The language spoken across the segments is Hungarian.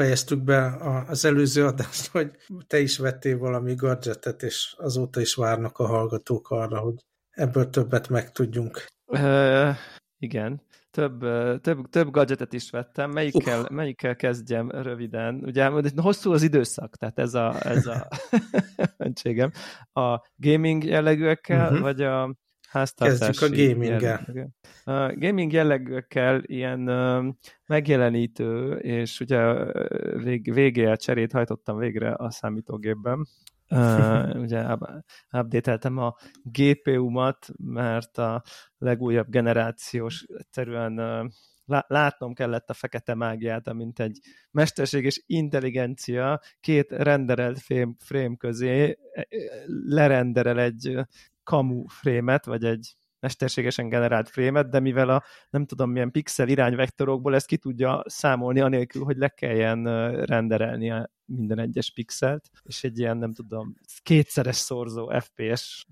fejeztük be az előző adást, hogy te is vettél valami gadgetet, és azóta is várnak a hallgatók arra, hogy ebből többet megtudjunk. Uh, igen, több, több, több gadgetet is vettem. Melyikkel, uh. melyikkel kezdjem röviden? Ugye hosszú az időszak, tehát ez a, ez a mentségem. A gaming jellegűekkel, uh-huh. vagy a háztartási Kezdjük a gaminggel. A gaming jellegűekkel ilyen megjelenítő, és ugye vég, végél cserét hajtottam végre a számítógépben, Uh, ugye updateltem a GPU-mat, mert a legújabb generációs egyszerűen uh, látnom kellett a fekete mágiát, mint egy mesterséges intelligencia két renderelt frame, frame közé lerenderel egy kamu frémet, vagy egy mesterségesen generált frémet, de mivel a nem tudom milyen pixel irányvektorokból ezt ki tudja számolni, anélkül, hogy le kelljen renderelni minden egyes pixelt, és egy ilyen, nem tudom, kétszeres szorzó FPS,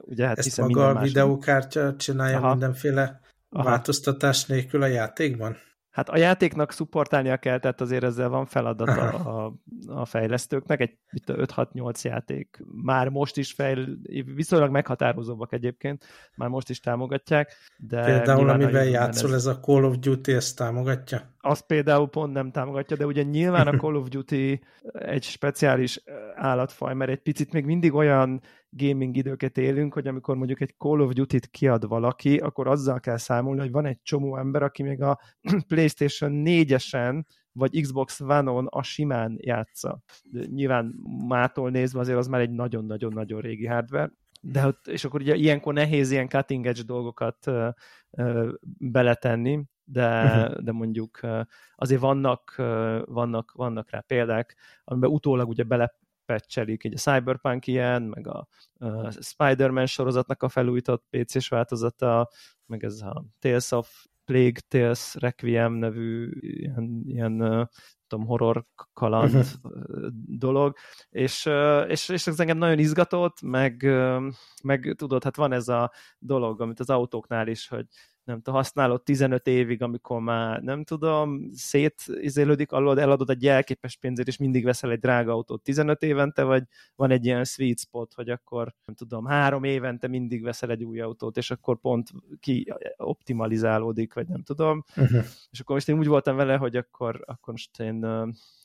ugye hát Ezt maga a videókártya csinálja Aha. mindenféle Aha. változtatás nélkül a játékban? Hát a játéknak szupportálnia kell, tehát azért ezzel van feladat a, a, a fejlesztőknek, egy 5-6-8 játék. Már most is fejl, viszonylag meghatározóbbak egyébként, már most is támogatják. De például amivel játszol, ez... ez a Call of Duty ezt támogatja? Azt például pont nem támogatja, de ugye nyilván a Call of Duty egy speciális állatfaj, mert egy picit még mindig olyan gaming időket élünk, hogy amikor mondjuk egy Call of Duty-t kiad valaki, akkor azzal kell számolni, hogy van egy csomó ember, aki még a PlayStation 4-esen vagy Xbox One-on a simán játsza. De nyilván mától nézve azért az már egy nagyon-nagyon-nagyon régi hardware, de ott, és akkor ugye ilyenkor nehéz ilyen cutting edge dolgokat uh, uh, beletenni, de, uh-huh. de mondjuk azért vannak, vannak, vannak rá példák, amiben utólag ugye bele patchelik, így a Cyberpunk ilyen, meg a, a Spider-Man sorozatnak a felújított PC-s változata, meg ez a Tales of Plague Tales Requiem nevű ilyen, ilyen tudom, horror kaland uh-huh. dolog, és, és, és ez engem nagyon izgatott, meg, meg tudod, hát van ez a dolog, amit az autóknál is, hogy nem tudom, használod 15 évig, amikor már nem tudom, szétizélődik alól, eladod egy jelképes pénzért, és mindig veszel egy drága autót 15 évente, vagy van egy ilyen sweet spot, hogy akkor nem tudom, három évente mindig veszel egy új autót, és akkor pont ki optimalizálódik, vagy nem tudom. Uh-huh. És akkor most én úgy voltam vele, hogy akkor, akkor most én,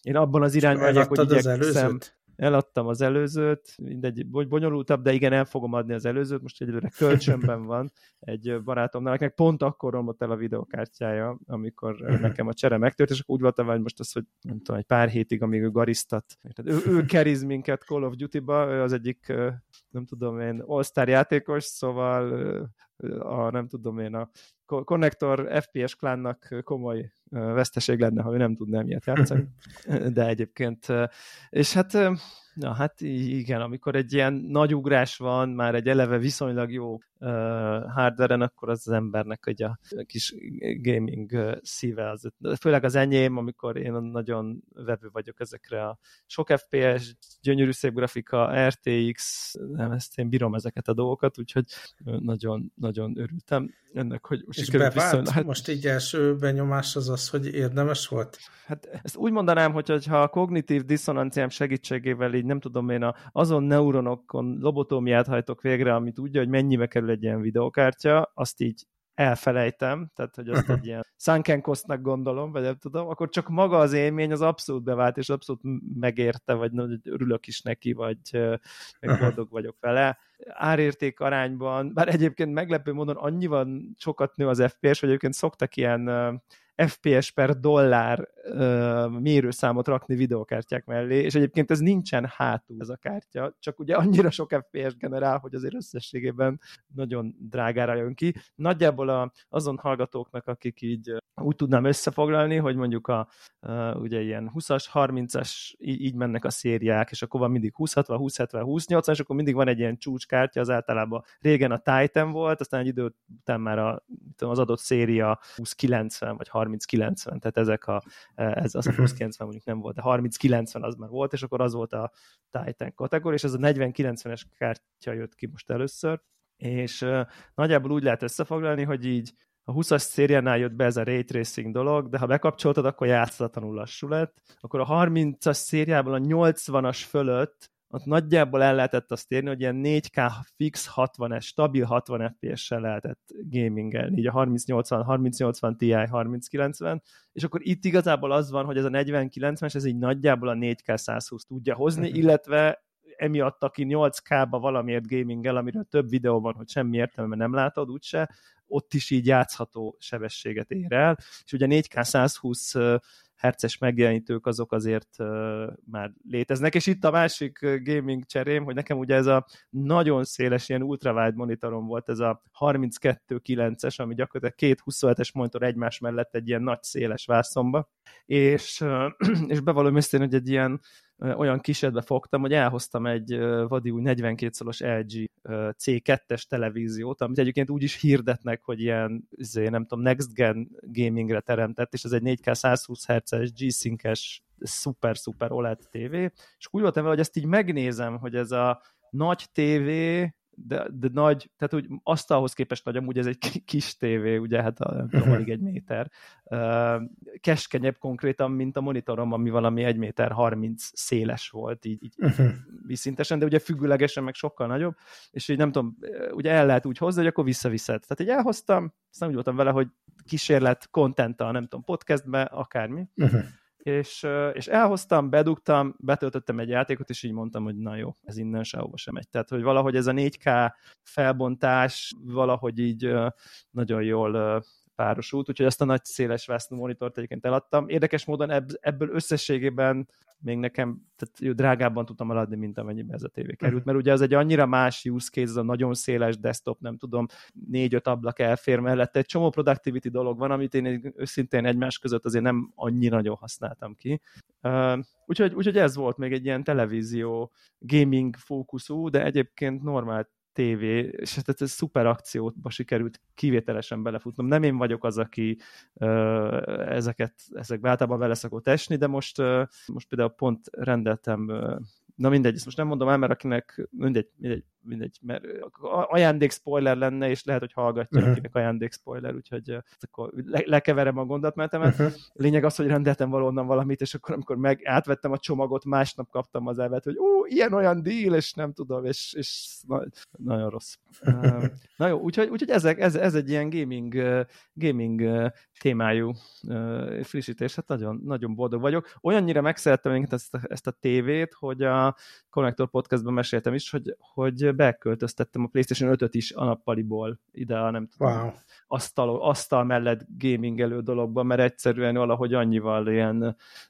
én abban az irányban megyek, hogy igyekszem eladtam az előzőt, mindegy, bonyolultabb, de igen, el fogom adni az előzőt, most egyelőre kölcsönben van egy barátomnál, akinek pont akkor romlott el a videokártyája, amikor nekem a csere megtört, és akkor úgy voltam, hogy most az, hogy nem tudom, egy pár hétig, amíg ő garisztat. Ő, ő keriz minket Call of Duty-ba, ő az egyik, nem tudom én, all-star játékos, szóval a, nem tudom én, a Connector FPS klánnak komoly veszteség lenne, ha ő nem tudná miért játszani. De egyébként, és hát Na hát igen, amikor egy ilyen nagy ugrás van, már egy eleve viszonylag jó uh, hardware akkor az az embernek hogy a kis gaming szíve, az, főleg az enyém, amikor én nagyon vevő vagyok ezekre a sok FPS, gyönyörű szép grafika, RTX, nem, ezt én bírom ezeket a dolgokat, úgyhogy nagyon, nagyon örültem ennek, hogy most És bevált? Viszont, hát, most így első benyomás az az, hogy érdemes volt? Hát ezt úgy mondanám, hogy ha a kognitív diszonanciám segítségével így nem tudom én, a, azon neuronokon lobotómiát hajtok végre, ami tudja, hogy mennyibe kerül egy ilyen videokártya, azt így elfelejtem, tehát hogy azt egy ilyen sunken costnak gondolom, vagy nem tudom, akkor csak maga az élmény az abszolút bevált, és abszolút megérte, vagy örülök is neki, vagy boldog vagyok vele. Árérték arányban, bár egyébként meglepő módon annyival sokat nő az FPS, hogy egyébként szoktak ilyen FPS per dollár uh, mérőszámot rakni videokártyák mellé, és egyébként ez nincsen hátul ez a kártya, csak ugye annyira sok FPS generál, hogy azért összességében nagyon drágára jön ki. Nagyjából a, azon hallgatóknak, akik így úgy tudnám összefoglalni, hogy mondjuk a uh, ugye ilyen 20-as, 30-as így, így mennek a szériák, és akkor van mindig 20-60, 20-70, 20-80, és akkor mindig van egy ilyen csúcskártya, az általában régen a Titan volt, aztán egy idő után már a, az adott széria 20-90 vagy 30-90, tehát ezek a, ez az a 20-90 mondjuk nem volt, de 30-90 az már volt, és akkor az volt a Titan kategória, és ez a 40-90-es kártya jött ki most először, és nagyjából úgy lehet összefoglalni, hogy így a 20-as szériánál jött be ez a Ray Tracing dolog, de ha bekapcsoltad, akkor játszatlanul lassú lett. Akkor a 30-as szériában a 80-as fölött ott nagyjából el lehetett azt érni, hogy ilyen 4K fix 60-es, stabil 60 FPS-sel lehetett gamingelni, így a 3080, 3080 Ti, 3090, és akkor itt igazából az van, hogy ez a 4090-es, ez így nagyjából a 4K 120 tudja hozni, uh-huh. illetve emiatt, aki 8K-ba valamiért gamingel, amiről több videó van, hogy semmi értelme nem látod úgyse, ott is így játszható sebességet ér el, és ugye 4K 120 herces megjelenítők azok azért már léteznek, és itt a másik gaming cserém, hogy nekem ugye ez a nagyon széles ilyen ultrawide monitorom volt, ez a 32.9-es, ami gyakorlatilag két 27-es monitor egymás mellett egy ilyen nagy széles vászomba, és, és bevallom őszintén, hogy egy ilyen olyan kisedbe fogtam, hogy elhoztam egy vadi új 42 szoros LG C2-es televíziót, amit egyébként úgy is hirdetnek, hogy ilyen, izé, nem tudom, next gen gamingre teremtett, és ez egy 4K 120 Hz-es G-Sync-es szuper-szuper OLED TV, és úgy voltam vele, hogy ezt így megnézem, hogy ez a nagy TV de, de nagy, tehát úgy asztalhoz képest nagy, amúgy ez egy kis tévé, ugye, hát a, alig egy méter. Keskenyebb konkrétan, mint a monitorom, ami valami egy méter 30 széles volt, így, így uh-huh. viszintesen, de ugye függőlegesen meg sokkal nagyobb, és így nem tudom, ugye el lehet úgy hozni, hogy akkor visszaviszed. Tehát így elhoztam, aztán úgy voltam vele, hogy kísérlet, contenta, nem tudom, podcastbe, akármi. Uh-huh és, és elhoztam, bedugtam, betöltöttem egy játékot, és így mondtam, hogy na jó, ez innen sehova sem megy. Tehát, hogy valahogy ez a 4K felbontás valahogy így nagyon jól párosult, úgyhogy ezt a nagy széles vásznú monitort egyébként eladtam. Érdekes módon ebből összességében még nekem tehát drágábban tudtam eladni, mint amennyibe ez a tévé került, mert ugye ez egy annyira más use case, ez a nagyon széles desktop, nem tudom, négy-öt ablak elfér mellett, egy csomó productivity dolog van, amit én őszintén egymás között azért nem annyira nagyon használtam ki. Uh, úgyhogy, úgyhogy ez volt még egy ilyen televízió gaming fókuszú, de egyébként normál TV, és hát ez szuper akcióba sikerült kivételesen belefutnom. Nem én vagyok az, aki uh, ezeket, ezekbe általában bele szokott esni, de most, uh, most például pont rendeltem uh, na mindegy, ezt most nem mondom el, mert akinek mindegy, mindegy, mindegy mert ajándék spoiler lenne, és lehet, hogy hallgatja, uh-huh. akinek ajándék spoiler, úgyhogy akkor le- lekeverem a gondolatmenetemet. Uh-huh. Lényeg az, hogy rendeltem valonnan valamit, és akkor amikor meg átvettem a csomagot, másnap kaptam az elvet, hogy ó, ilyen-olyan deal, és nem tudom, és, és na, nagyon rossz. na jó, úgyhogy, úgyhogy ezek, ez, ez egy ilyen gaming, gaming témájú frissítés, hát nagyon, nagyon boldog vagyok. Olyannyira megszerettem ezt a, ezt a tévét, hogy a Connector Podcastban meséltem is, hogy, hogy beköltöztettem a PlayStation 5-öt is a nappaliból ide a nem tudom, wow. asztal, asztal mellett gamingelő dologba, mert egyszerűen valahogy annyival ilyen,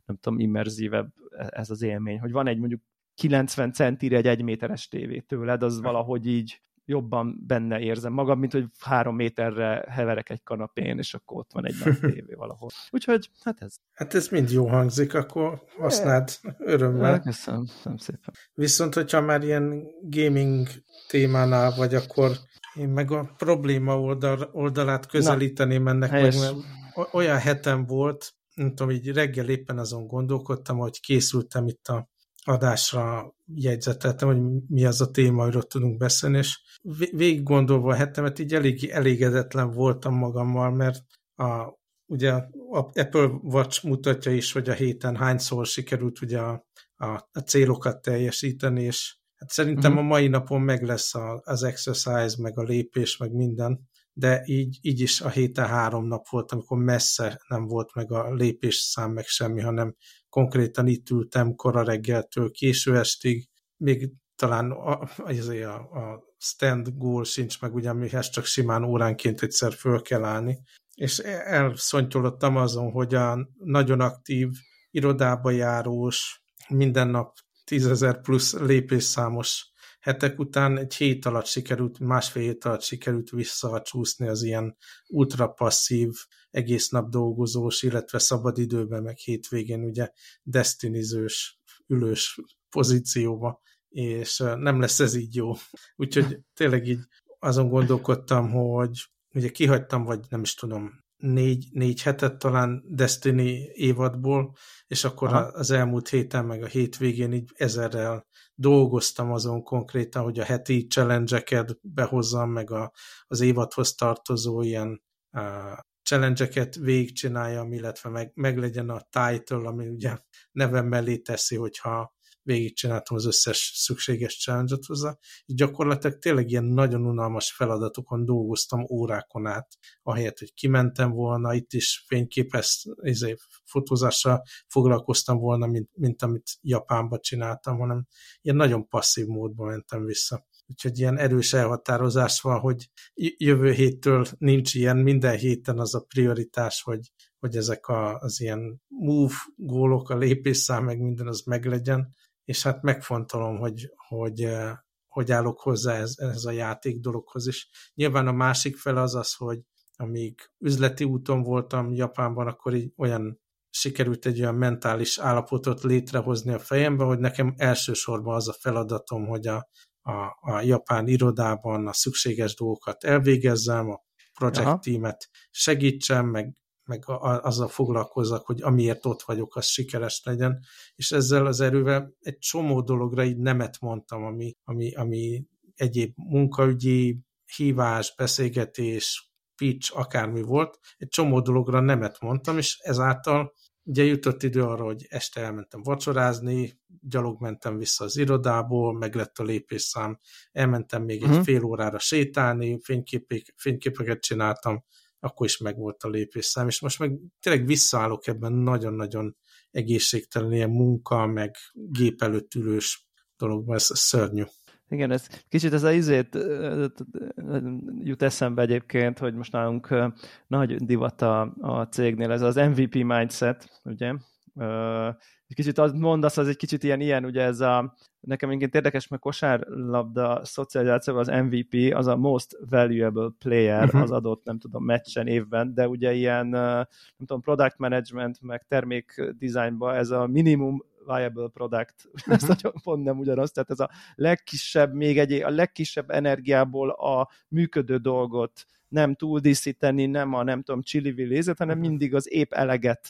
nem tudom, immerzívebb ez az élmény, hogy van egy mondjuk 90 centire egy egyméteres tévé tőled, az valahogy így jobban benne érzem magam, mint hogy három méterre heverek egy kanapén, és akkor ott van egy nagy tévé valahol. Úgyhogy, hát ez. Hát ez mind jó hangzik, akkor használd örömmel. Köszönöm, köszönöm szépen. Viszont, hogyha már ilyen gaming témánál vagy, akkor én meg a probléma oldal, oldalát közelíteném ennek meg, mert olyan hetem volt, nem tudom, így reggel éppen azon gondolkodtam, hogy készültem itt a adásra jegyzeteltem, hogy mi az a téma, amiről tudunk beszélni, és végig gondolva a hetemet így elég elégedetlen voltam magammal, mert a, ugye a Apple Watch mutatja is, hogy a héten hányszor sikerült ugye a, a, a célokat teljesíteni, és hát szerintem uh-huh. a mai napon meg lesz a, az exercise, meg a lépés, meg minden, de így, így is a héten három nap volt, amikor messze nem volt meg a lépés szám, meg semmi, hanem konkrétan itt ültem kora reggeltől késő estig, még talán a, a, a stand goal sincs meg, ugye, amihez csak simán óránként egyszer föl kell állni. És elszontyolottam azon, hogy a nagyon aktív, irodába járós, minden nap tízezer plusz lépésszámos hetek után egy hét alatt sikerült, másfél hét alatt sikerült visszacsúszni az ilyen ultrapasszív, egész nap dolgozós, illetve szabadidőben, meg hétvégén ugye destinizős, ülős pozícióba, és nem lesz ez így jó. Úgyhogy tényleg így azon gondolkodtam, hogy ugye kihagytam, vagy nem is tudom, négy, négy hetet talán Destiny évadból, és akkor Aha. az elmúlt héten, meg a hétvégén így ezerrel dolgoztam azon konkrétan, hogy a heti challenge-eket behozzam, meg a, az évadhoz tartozó ilyen challenge-eket végigcsináljam, illetve meg, meg legyen a title, ami ugye nevem mellé teszi, hogyha végigcsináltam az összes szükséges challenge hozzá, és gyakorlatilag tényleg ilyen nagyon unalmas feladatokon dolgoztam órákon át, ahelyett, hogy kimentem volna, itt is fényképes izé, fotózással foglalkoztam volna, mint, mint amit Japánban csináltam, hanem ilyen nagyon passzív módban mentem vissza. Úgyhogy ilyen erős elhatározás van, hogy jövő héttől nincs ilyen, minden héten az a prioritás, hogy, hogy ezek a, az ilyen move gólok, a lépésszám, meg minden az meglegyen, és hát megfontolom, hogy, hogy, eh, hogy állok hozzá ez, ez a játék dologhoz is. Nyilván a másik fel az az, hogy amíg üzleti úton voltam Japánban, akkor így olyan sikerült egy olyan mentális állapotot létrehozni a fejembe, hogy nekem elsősorban az a feladatom, hogy a, a, a japán irodában a szükséges dolgokat elvégezzem, a project teamet segítsem, meg meg azzal foglalkozzak, hogy amiért ott vagyok, az sikeres legyen, és ezzel az erővel egy csomó dologra így nemet mondtam, ami, ami, ami egyéb munkaügyi hívás, beszélgetés, pitch, akármi volt, egy csomó dologra nemet mondtam, és ezáltal ugye jutott idő arra, hogy este elmentem vacsorázni, gyalog mentem vissza az irodából, meg lett a lépésszám, elmentem még uh-huh. egy mhm. fél órára sétálni, fényképek, fényképeket csináltam, akkor is megvolt a lépésszám, és most meg tényleg visszaállok ebben nagyon-nagyon egészségtelen ilyen munka, meg gép előtt ülős dologban, ez, szörnyű. Igen, ez kicsit ez a izét jut eszembe egyébként, hogy most nálunk nagy divat a, a cégnél, ez az MVP mindset, ugye? Egy kicsit az mondasz, az egy kicsit ilyen, ilyen ugye ez a, nekem egyébként érdekes, mert kosárlabda szocializációban az MVP, az a most valuable player uh-huh. az adott, nem tudom, meccsen, évben, de ugye ilyen, nem tudom, product management, meg termék designba ez a minimum viable product, uh-huh. ez nagyon pont nem ugyanaz, tehát ez a legkisebb, még egy, a legkisebb energiából a működő dolgot nem túl díszíteni, nem a nem tudom csili hanem mhm. mindig az épp eleget,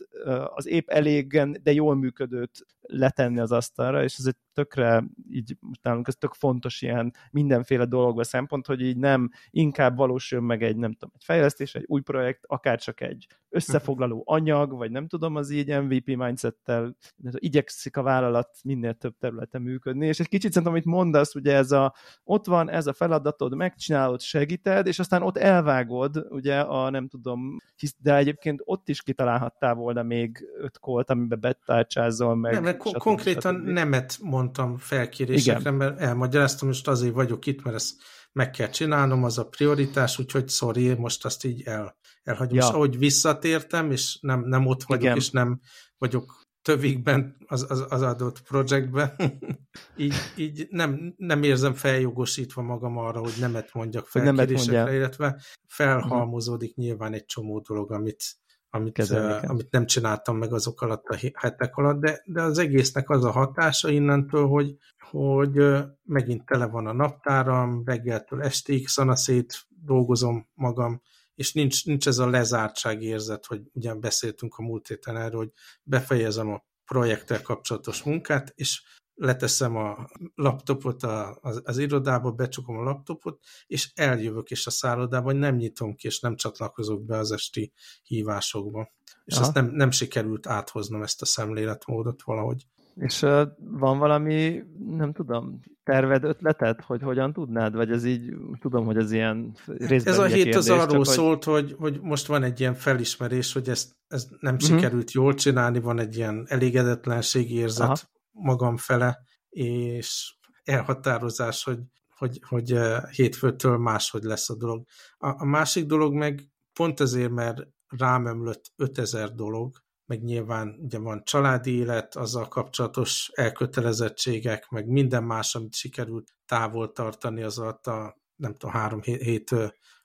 az épp elégen, de jól működőt letenni az asztalra, és ez egy tökre így nálunk ez tök fontos ilyen mindenféle dologban szempont, hogy így nem inkább valósul meg egy, nem tudom, egy fejlesztés, egy új projekt, akár csak egy összefoglaló anyag, vagy nem tudom, az így MVP mindsettel igyekszik a vállalat minél több területen működni, és egy kicsit szerintem, amit mondasz, ugye ez a, ott van ez a feladatod, megcsinálod, segíted, és aztán ott elvágod, ugye a nem tudom, hisz, de egyébként ott is kitalálhattál volna még öt kolt, amiben betárcsázol meg. Nem, mert stb. konkrétan stb. nemet mondtam felkérésekre, Igen. mert elmagyaráztam, most azért vagyok itt, mert ezt meg kell csinálnom, az a prioritás, úgyhogy sorry, most azt így el, elhagyom. Ja. És ahogy visszatértem, és nem, nem ott vagyok, Igen. és nem vagyok tövikben az, az, az adott projektben, így, így nem, nem érzem feljogosítva magam arra, hogy nemet mondjak felkérésekre, illetve felhalmozódik uh-huh. nyilván egy csomó dolog, amit, amit, uh, amit nem csináltam meg azok alatt a hetek alatt, de, de az egésznek az a hatása innentől, hogy, hogy megint tele van a naptáram, reggeltől estig szanaszét dolgozom magam, és nincs, nincs ez a lezártság érzet, hogy ugyan beszéltünk a múlt héten erről, hogy befejezem a projekttel kapcsolatos munkát, és leteszem a laptopot a, az, az irodába, becsukom a laptopot, és eljövök is a szállodában, nem nyitom ki, és nem csatlakozok be az esti hívásokba. És Aha. azt nem, nem sikerült áthoznom ezt a szemléletmódot valahogy. És uh, van valami, nem tudom, terved, ötleted, hogy hogyan tudnád? Vagy ez így, tudom, hogy ez ilyen részben Ez a hét kérdés, az arról csak, szólt, hogy... hogy, hogy most van egy ilyen felismerés, hogy ezt, ezt nem uh-huh. sikerült jól csinálni, van egy ilyen elégedetlenség érzet Aha. Magam fele, és elhatározás, hogy, hogy, hogy hétfőtől máshogy lesz a dolog. A, a másik dolog meg pont ezért, mert rám ömlött 5000 dolog, meg nyilván ugye van családi élet, azzal kapcsolatos elkötelezettségek, meg minden más, amit sikerült távol tartani az alatt a nem tudom, három hét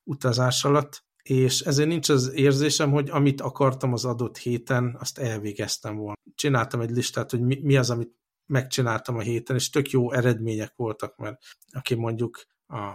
utazás alatt, és ezért nincs az érzésem, hogy amit akartam az adott héten, azt elvégeztem volna. Csináltam egy listát, hogy mi, mi az, amit megcsináltam a héten, és tök jó eredmények voltak, mert aki mondjuk a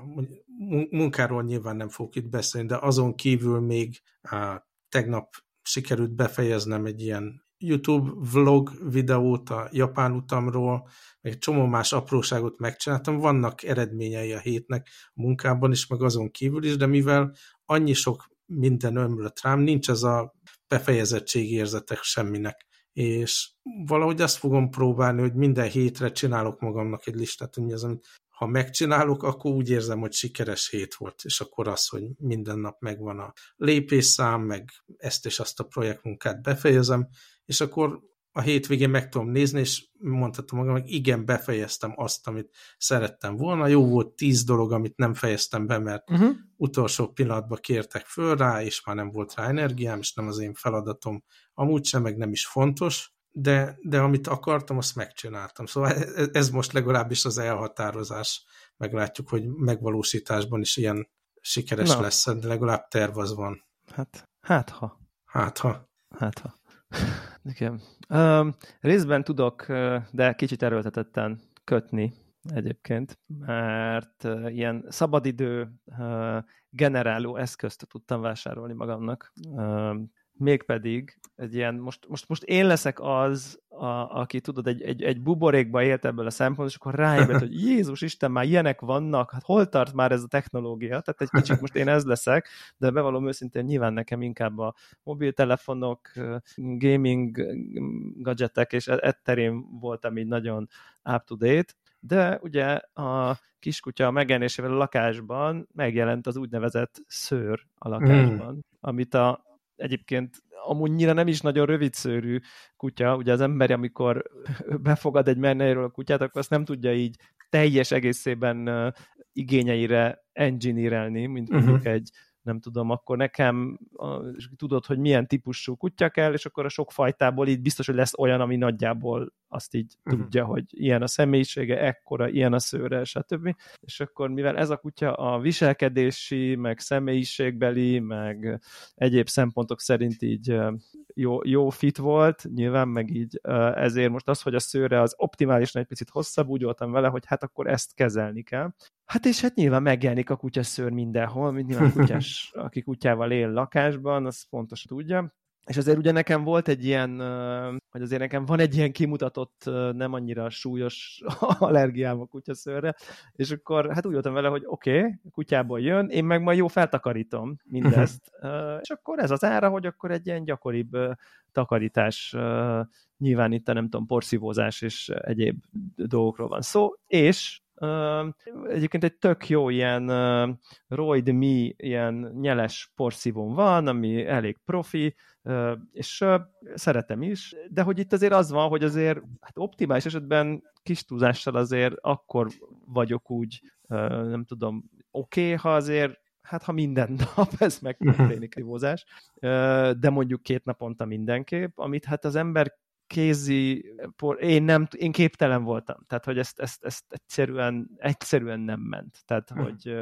munkáról nyilván nem fogok itt beszélni, de azon kívül még a, tegnap sikerült befejeznem egy ilyen YouTube vlog videót a japán utamról, meg egy csomó más apróságot megcsináltam, vannak eredményei a hétnek a munkában is, meg azon kívül is, de mivel annyi sok minden ömlött rám, nincs ez a befejezettség érzetek semminek. És valahogy azt fogom próbálni, hogy minden hétre csinálok magamnak egy listát, hogy mi az, amit ha megcsinálok, akkor úgy érzem, hogy sikeres hét volt, és akkor az, hogy minden nap megvan a lépésszám, meg ezt és azt a projektmunkát befejezem, és akkor a hétvégén meg tudom nézni, és mondhatom magam, hogy igen, befejeztem azt, amit szerettem volna. Jó volt tíz dolog, amit nem fejeztem be, mert uh-huh. utolsó pillanatban kértek föl rá, és már nem volt rá energiám, és nem az én feladatom. Amúgy sem, meg nem is fontos, de, de amit akartam, azt megcsináltam. Szóval ez, ez most legalábbis az elhatározás. Meglátjuk, hogy megvalósításban is ilyen sikeres Na. lesz, de legalább terv az van. Hát, hát ha. Hát ha. Hát ha. Igen. Um, részben tudok, de kicsit erőltetetten kötni egyébként, mert ilyen szabadidő generáló eszközt tudtam vásárolni magamnak. Mégpedig egy ilyen, most, most, most én leszek az, a, aki tudod, egy, egy, egy buborékba élt ebből a szempontból, és akkor ráébred, hogy Jézus Isten, már ilyenek vannak, hát hol tart már ez a technológia? Tehát egy kicsit most én ez leszek, de bevallom őszintén, nyilván nekem inkább a mobiltelefonok, gaming gadgetek, és etterén voltam így nagyon up-to-date, de ugye a kiskutya megjelenésével a lakásban megjelent az úgynevezett szőr a lakásban, mm. amit a, egyébként amúgynyira nem is nagyon rövidszőrű kutya, ugye az ember, amikor befogad egy menneéről a kutyát, akkor azt nem tudja így teljes egészében igényeire engineerelni, mint mondjuk uh-huh. egy nem tudom, akkor nekem a, tudod, hogy milyen típusú kutya kell, és akkor a sok fajtából így biztos, hogy lesz olyan, ami nagyjából azt így uh-huh. tudja, hogy ilyen a személyisége, ekkora, ilyen a szőre, stb. És akkor mivel ez a kutya a viselkedési, meg személyiségbeli, meg egyéb szempontok szerint így jó, jó fit volt, nyilván meg így ezért most az, hogy a szőre az optimálisan egy picit hosszabb, úgy voltam vele, hogy hát akkor ezt kezelni kell. Hát és hát nyilván megjelenik a kutyaszőr mindenhol, mint nyilván kutyás, aki kutyával él lakásban, az pontosan tudja. És azért ugye nekem volt egy ilyen, hogy azért nekem van egy ilyen kimutatott, nem annyira súlyos allergiám a kutyaszőrre, és akkor hát úgy voltam vele, hogy oké, okay, kutyából jön, én meg majd jó feltakarítom mindezt. és akkor ez az ára, hogy akkor egy ilyen gyakoribb takarítás, nyilván itt a nem tudom, porszívózás és egyéb dolgokról van szó, és Uh, egyébként egy tök jó ilyen uh, Royd Me, ilyen nyeles porszívón van, ami elég profi, és szeretem is, de hogy itt azért az van, hogy azért hát optimális esetben kis túlzással azért akkor vagyok úgy, nem tudom, oké, okay, ha azért hát ha minden nap ez megtörténik a de mondjuk két naponta mindenképp, amit hát az ember kézi, én, nem, én képtelen voltam, tehát hogy ezt, ezt, ezt egyszerűen, egyszerűen nem ment, tehát hm. hogy,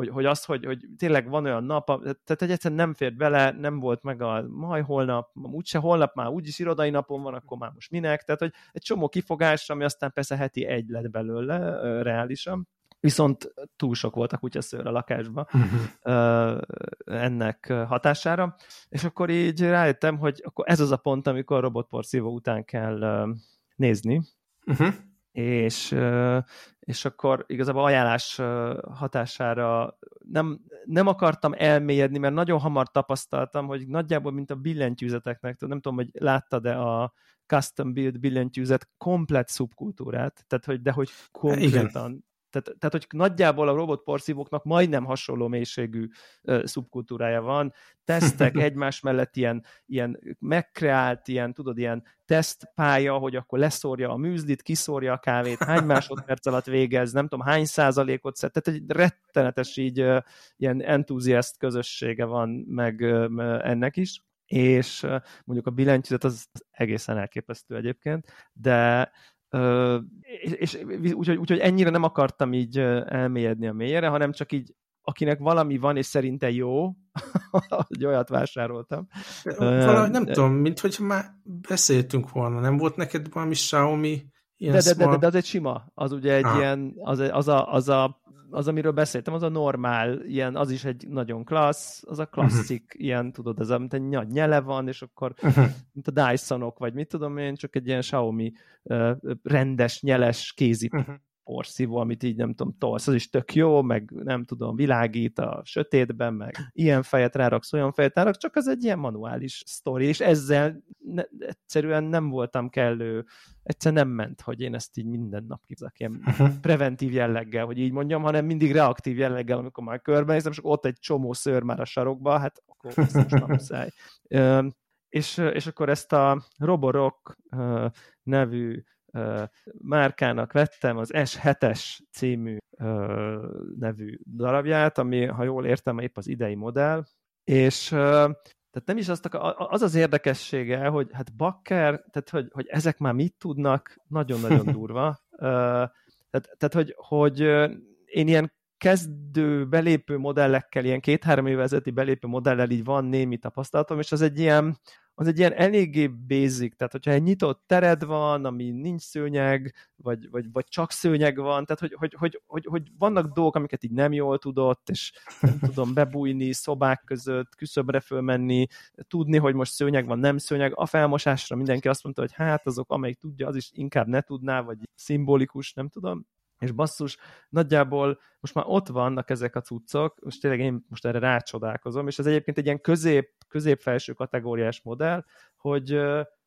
hogy, hogy az, hogy, hogy tényleg van olyan nap, tehát hogy egyszerűen nem fért bele, nem volt meg a majd holnap, úgyse holnap már úgyis irodai napon van, akkor már most minek, tehát hogy egy csomó kifogás, ami aztán persze heti egy lett belőle reálisan, viszont túl sok volt a kutyaszőr a lakásban uh-huh. ennek hatására, és akkor így rájöttem, hogy akkor ez az a pont, amikor robotporszívó után kell nézni, uh-huh. És, és akkor igazából ajánlás hatására nem, nem akartam elmélyedni, mert nagyon hamar tapasztaltam, hogy nagyjából, mint a billentyűzeteknek, nem tudom, hogy láttad-e a custom build billentyűzet komplet szubkultúrát, tehát hogy, de hogy konkrétan Igen tehát, tehát, hogy nagyjából a robotporszívóknak majdnem hasonló mélységű uh, szubkultúrája van. Tesztek egymás mellett ilyen, ilyen megkreált, ilyen, tudod, ilyen tesztpálya, hogy akkor leszórja a műzlit, kiszórja a kávét, hány másodperc alatt végez, nem tudom, hány százalékot szed. Tehát egy rettenetes így uh, ilyen entuziast közössége van meg uh, ennek is és mondjuk a billentyűzet az egészen elképesztő egyébként, de és, és úgyhogy, úgyhogy ennyire nem akartam így elmélyedni a mélyére, hanem csak így akinek valami van, és szerinte jó, hogy olyat vásároltam. Valahogy nem tudom, mint hogy már beszéltünk volna, nem volt neked valami Xiaomi ilyen de, de, de, de, de, az egy sima, az ugye egy ah. ilyen, az, az, a, az a az, amiről beszéltem, az a normál, ilyen, az is egy nagyon klassz, az a klasszik, uh-huh. ilyen, tudod, ez a, mint egy nagy nyele van, és akkor, uh-huh. mint a Dysonok, vagy mit tudom én, csak egy ilyen Xiaomi uh, rendes, nyeles kézi uh-huh. Porszívó, amit így nem tudom, tolsz, az is tök jó, meg nem tudom, világít a sötétben, meg ilyen fejet ráraksz, olyan fejet ráraksz, csak az egy ilyen manuális sztori, és ezzel ne, egyszerűen nem voltam kellő, egyszer nem ment, hogy én ezt így minden nap kizak, ilyen preventív jelleggel, hogy így mondjam, hanem mindig reaktív jelleggel, amikor már körbenézem, és ott egy csomó szőr már a sarokba, hát akkor ezt most nem muszáj. És, és akkor ezt a Roborock nevű márkának vettem az S7-es című nevű darabját, ami, ha jól értem, épp az idei modell, és tehát nem is azt akar, az az érdekessége, hogy hát Bakker, tehát hogy, hogy ezek már mit tudnak, nagyon-nagyon durva. tehát, tehát hogy, hogy én ilyen kezdő belépő modellekkel, ilyen két-három évezeti belépő modellel így van némi tapasztalatom, és az egy ilyen, az egy ilyen eléggé basic, tehát hogyha egy nyitott tered van, ami nincs szőnyeg, vagy, vagy, vagy csak szőnyeg van, tehát hogy, hogy, hogy, hogy, hogy vannak dolgok, amiket így nem jól tudott, és nem tudom bebújni szobák között, küszöbre fölmenni, tudni, hogy most szőnyeg van, nem szőnyeg. A felmosásra mindenki azt mondta, hogy hát azok, amelyik tudja, az is inkább ne tudná, vagy szimbolikus, nem tudom és basszus, nagyjából most már ott vannak ezek a cuccok, most tényleg én most erre rácsodálkozom, és ez egyébként egy ilyen közép, közép-felső kategóriás modell, hogy,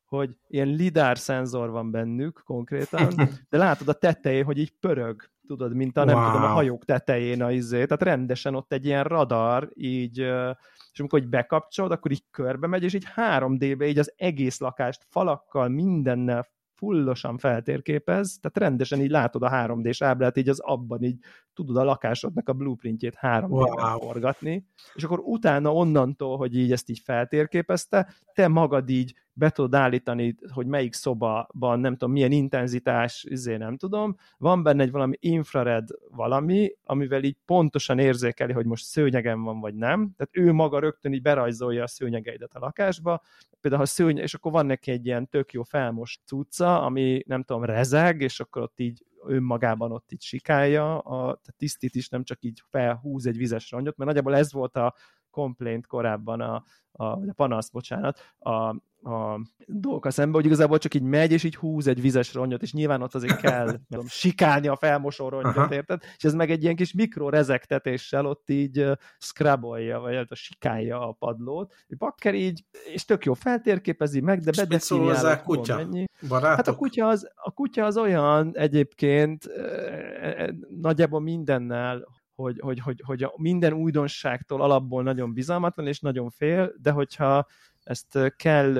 hogy ilyen lidár szenzor van bennük konkrétan, de látod a tetején, hogy így pörög, tudod, mint a nem wow. tudom, a hajók tetején a izé, tehát rendesen ott egy ilyen radar, így, és amikor így bekapcsolod, akkor így körbe megy, és így 3D-be így az egész lakást falakkal, mindennel fullosan feltérképez, tehát rendesen így látod a 3D-s ábrát, így az abban így tudod a lakásodnak a blueprintjét 3 d wow. forgatni, és akkor utána onnantól, hogy így ezt így feltérképezte, te magad így be tudod állítani, hogy melyik szobában, nem tudom, milyen intenzitás, izé nem tudom, van benne egy valami infrared valami, amivel így pontosan érzékeli, hogy most szőnyegen van, vagy nem. Tehát ő maga rögtön így berajzolja a szőnyegeidet a lakásba. Például ha szőny, és akkor van neki egy ilyen tök jó felmos cucca, ami nem tudom, rezeg, és akkor ott így önmagában ott így sikálja, a, tisztít is nem csak így felhúz egy vizes rongyot, mert nagyjából ez volt a complaint korábban, a, a, a panasz, bocsánat, a, a dolgokkal szemben, hogy igazából csak így megy, és így húz egy vizes rongyot, és nyilván ott azért kell tudom, sikálni a felmosó rongyot, Aha. érted? És ez meg egy ilyen kis mikro rezektetéssel ott így scrubolja, vagy hát a sikálja a padlót. Bakker így, és tök jó feltérképezi meg, de bedefiniálja, kutya? Mennyi. Barátok? Hát a kutya, az, a kutya az olyan egyébként uh, nagyjából mindennel, hogy, hogy, hogy, hogy a minden újdonságtól alapból nagyon bizalmatlan és nagyon fél, de hogyha ezt kell,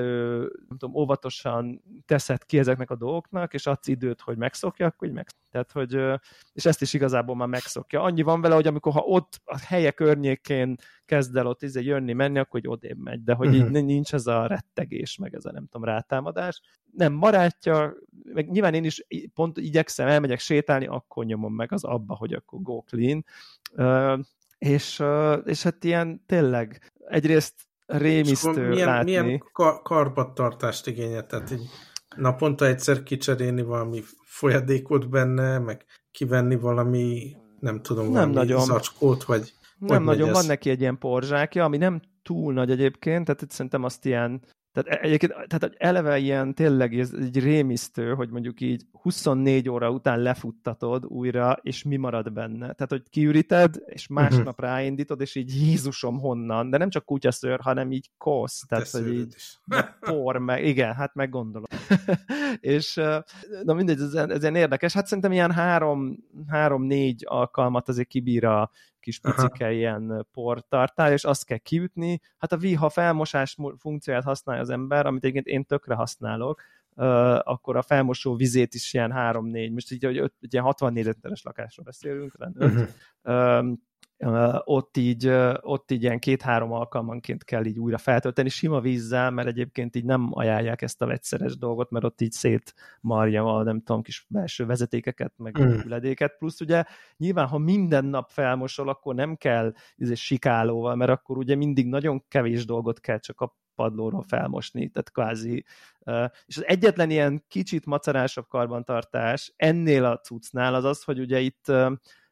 nem tudom, óvatosan teszed ki ezeknek a dolgoknak, és adsz időt, hogy megszokja, akkor így megszokja. Tehát, hogy, és ezt is igazából már megszokja. Annyi van vele, hogy amikor ha ott a helye környékén kezd el ott izé jönni, menni, akkor hogy odébb megy, de hogy uh-huh. így mhm. nincs ez a rettegés, meg ez a nem tudom, rátámadás. Nem barátja, meg nyilván én is pont igyekszem, elmegyek sétálni, akkor nyomom meg az abba, hogy akkor go clean. Uh, és, és hát ilyen tényleg egyrészt rémisztő milyen, látni. Milyen kar karbantartást igényel? Tehát így naponta egyszer kicserélni valami folyadékot benne, meg kivenni valami, nem tudom, nem valami nagyon. zacskót, vagy nem nagyon, van neki egy ilyen porzsákja, ami nem túl nagy egyébként, tehát itt szerintem azt ilyen tehát e- egyébként tehát eleve ilyen tényleg ez egy rémisztő, hogy mondjuk így 24 óra után lefuttatod újra, és mi marad benne. Tehát, hogy kiüríted, és másnap uh-huh. ráindítod, és így Jézusom honnan, de nem csak kutyaszőr, hanem így kosz, tehát, Te hogy így por, meg, igen, hát meg gondolom. és na mindegy, ez, ez ilyen érdekes. Hát szerintem ilyen három, három-négy alkalmat azért kibír a kis picike Aha. ilyen portartál, és azt kell kiütni. Hát a VIHA felmosás funkcióját használja az ember, amit egyébként én tökre használok, uh, akkor a felmosó vizét is ilyen 3-4, most így, hogy 5, ilyen 64 literes lakásról beszélünk, uh-huh. uh, ott így, ott így ilyen két-három alkalmanként kell így újra feltölteni, sima vízzel, mert egyébként így nem ajánlják ezt a vegyszeres dolgot, mert ott így szétmarja a nem tudom, kis belső vezetékeket, meg mm. üledéket, plusz ugye nyilván, ha minden nap felmosol, akkor nem kell izé, sikálóval, mert akkor ugye mindig nagyon kevés dolgot kell csak a padlóról felmosni, tehát kvázi. És az egyetlen ilyen kicsit macerásabb karbantartás ennél a cuccnál az az, hogy ugye itt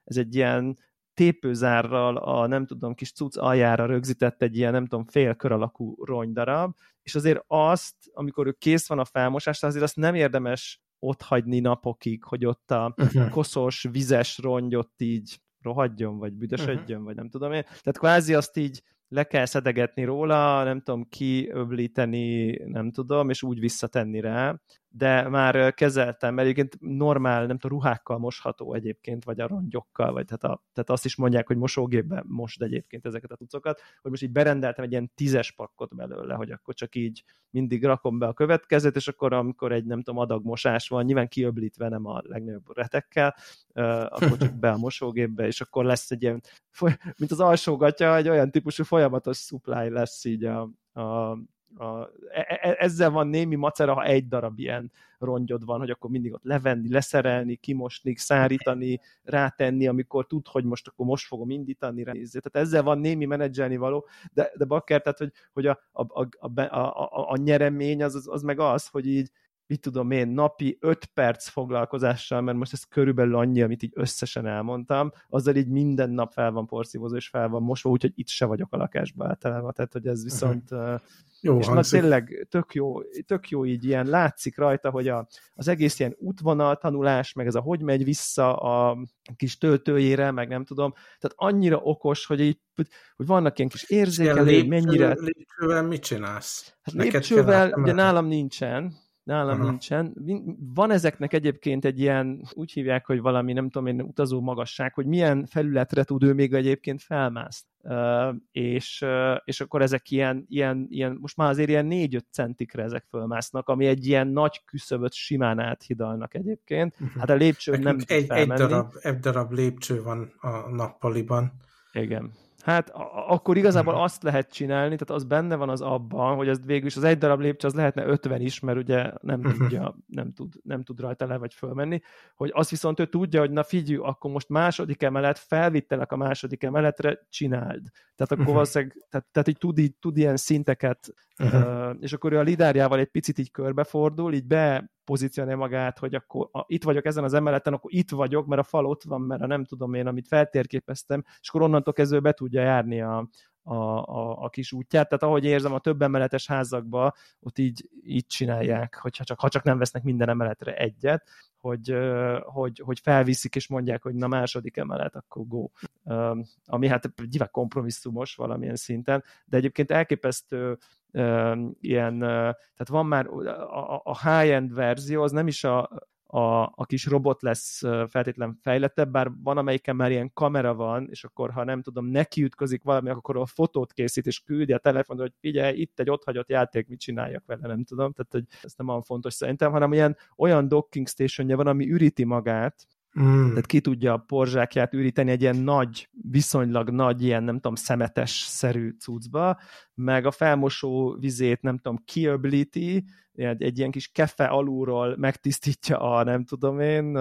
ez egy ilyen tépőzárral a nem tudom, kis cucc aljára rögzített egy ilyen nem tudom, félkör alakú rongydarab, és azért azt, amikor ő kész van a felmosásra, azért azt nem érdemes ott hagyni napokig, hogy ott a uh-huh. koszos, vizes rongyot így rohadjon, vagy büdösödjön, uh-huh. vagy nem tudom én. Tehát kvázi azt így le kell szedegetni róla, nem tudom, kiöblíteni, nem tudom, és úgy visszatenni rá, de már kezeltem, mert egyébként normál, nem tudom, ruhákkal mosható egyébként, vagy a rongyokkal, vagy tehát, a, tehát azt is mondják, hogy mosógépben most egyébként ezeket a tucokat, hogy most így berendeltem egy ilyen tízes pakkot belőle, hogy akkor csak így mindig rakom be a következőt, és akkor amikor egy nem tudom, adagmosás van, nyilván kiöblítve nem a legnagyobb retekkel, akkor csak be a mosógépbe, és akkor lesz egy ilyen, mint az alsógatja, egy olyan típusú folyamatos supply lesz így a, a a, e, e, ezzel van némi macera, ha egy darab ilyen rongyod van, hogy akkor mindig ott levenni, leszerelni, kimosni, szárítani, rátenni, amikor tud, hogy most akkor most fogom indítani, nézni. Tehát ezzel van némi menedzselni való, de, de bakker, tehát hogy, hogy a, a, a, a, a, a nyeremény az, az, az meg az, hogy így mit tudom én, napi 5 perc foglalkozással, mert most ez körülbelül annyi, amit így összesen elmondtam, azzal így minden nap fel van porszívózó, és fel van mosva, úgyhogy itt se vagyok a lakásban általában, tehát hogy ez viszont uh-huh. Jó, és na tényleg tök jó, tök jó így ilyen látszik rajta, hogy a, az egész ilyen útvonal tanulás, meg ez a hogy megy vissza a kis töltőjére, meg nem tudom, tehát annyira okos, hogy így, hogy vannak ilyen kis érzékelői, mennyire... Lépcsővel mit csinálsz? Hát lépcsővel, ugye nálam nincsen, Nálam Aha. nincsen. Van ezeknek egyébként egy ilyen, úgy hívják, hogy valami, nem tudom én, utazó magasság, hogy milyen felületre tud ő még egyébként felmászni. Uh, és, uh, és akkor ezek ilyen, ilyen, ilyen, most már azért ilyen 4-5 centikre ezek fölmásznak, ami egy ilyen nagy küszöböt simán áthidalnak egyébként. Uh-huh. Hát a lépcső nem egy, egy, darab, egy darab lépcső van a nappaliban. Igen. Hát akkor igazából azt lehet csinálni, tehát az benne van az abban, hogy ez végül is az egy darab lépcső az lehetne 50 is, mert ugye nem uh-huh. tudja, nem tud, nem tud rajta le vagy fölmenni, hogy azt viszont ő tudja, hogy na figyelj, akkor most második emelet, felvittelek a második emeletre, csináld. Tehát akkor uh-huh. valószínűleg, tehát, tehát így tud, így tud ilyen szinteket, uh-huh. uh, és akkor ő a lidárjával egy picit így körbefordul, így be pozícionálja magát, hogy akkor a, itt vagyok ezen az emeleten, akkor itt vagyok, mert a fal ott van, mert a nem tudom én, amit feltérképeztem, és akkor onnantól kezdve be tudja járni a, a, a, a kis útját. Tehát ahogy érzem, a több emeletes házakba ott így, így csinálják, hogyha csak, ha csak nem vesznek minden emeletre egyet, hogy, hogy, hogy felviszik és mondják, hogy na második emelet, akkor go. Ami hát nyilván kompromisszumos valamilyen szinten, de egyébként elképesztő ilyen, tehát van már a, a high-end verzió, az nem is a, a, a kis robot lesz feltétlen fejlettebb, bár van, amelyiken már ilyen kamera van, és akkor, ha nem tudom, neki ütközik valami, akkor a fotót készít, és küldi a telefont, hogy figyelj, itt egy otthagyott játék, mit csináljak vele, nem tudom, tehát hogy ez nem olyan fontos szerintem, hanem ilyen olyan docking stationja van, ami üríti magát, Mm. Tehát ki tudja a porzsákját üríteni egy ilyen nagy, viszonylag nagy, ilyen nem tudom, szemetes-szerű cuccba, meg a felmosó vizét nem tudom, kiöblíti, egy, egy ilyen kis kefe alulról megtisztítja a nem tudom én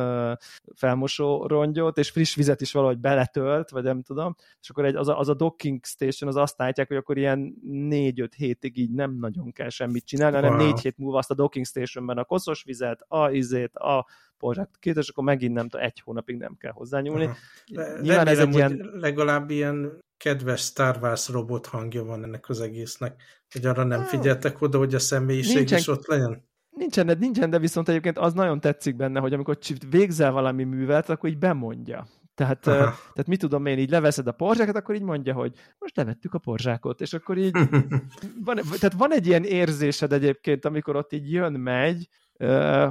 felmosó rongyot, és friss vizet is valahogy beletölt, vagy nem tudom, és akkor egy, az, a, az a docking station az azt állítják, hogy akkor ilyen 4-5 hétig így nem nagyon kell semmit csinálni, hanem wow. 4 hét múlva azt a docking stationben a koszos vizet, a izét, a porzsát két, és akkor megint nem egy hónapig nem kell hozzányúlni. Nyilván Remélem, ez egy ilyen... legalább ilyen kedves Star Wars robot hangja van ennek az egésznek, hogy arra nem figyeltek oda, hogy a személyiség nincsen, is ott legyen? Nincsen, nincsen, de viszont egyébként az nagyon tetszik benne, hogy amikor végzel valami művet, akkor így bemondja. Tehát, tehát mit tudom én, így leveszed a porzsákat, akkor így mondja, hogy most levettük a porzsákot, és akkor így van, tehát van egy ilyen érzésed egyébként, amikor ott így jön, megy,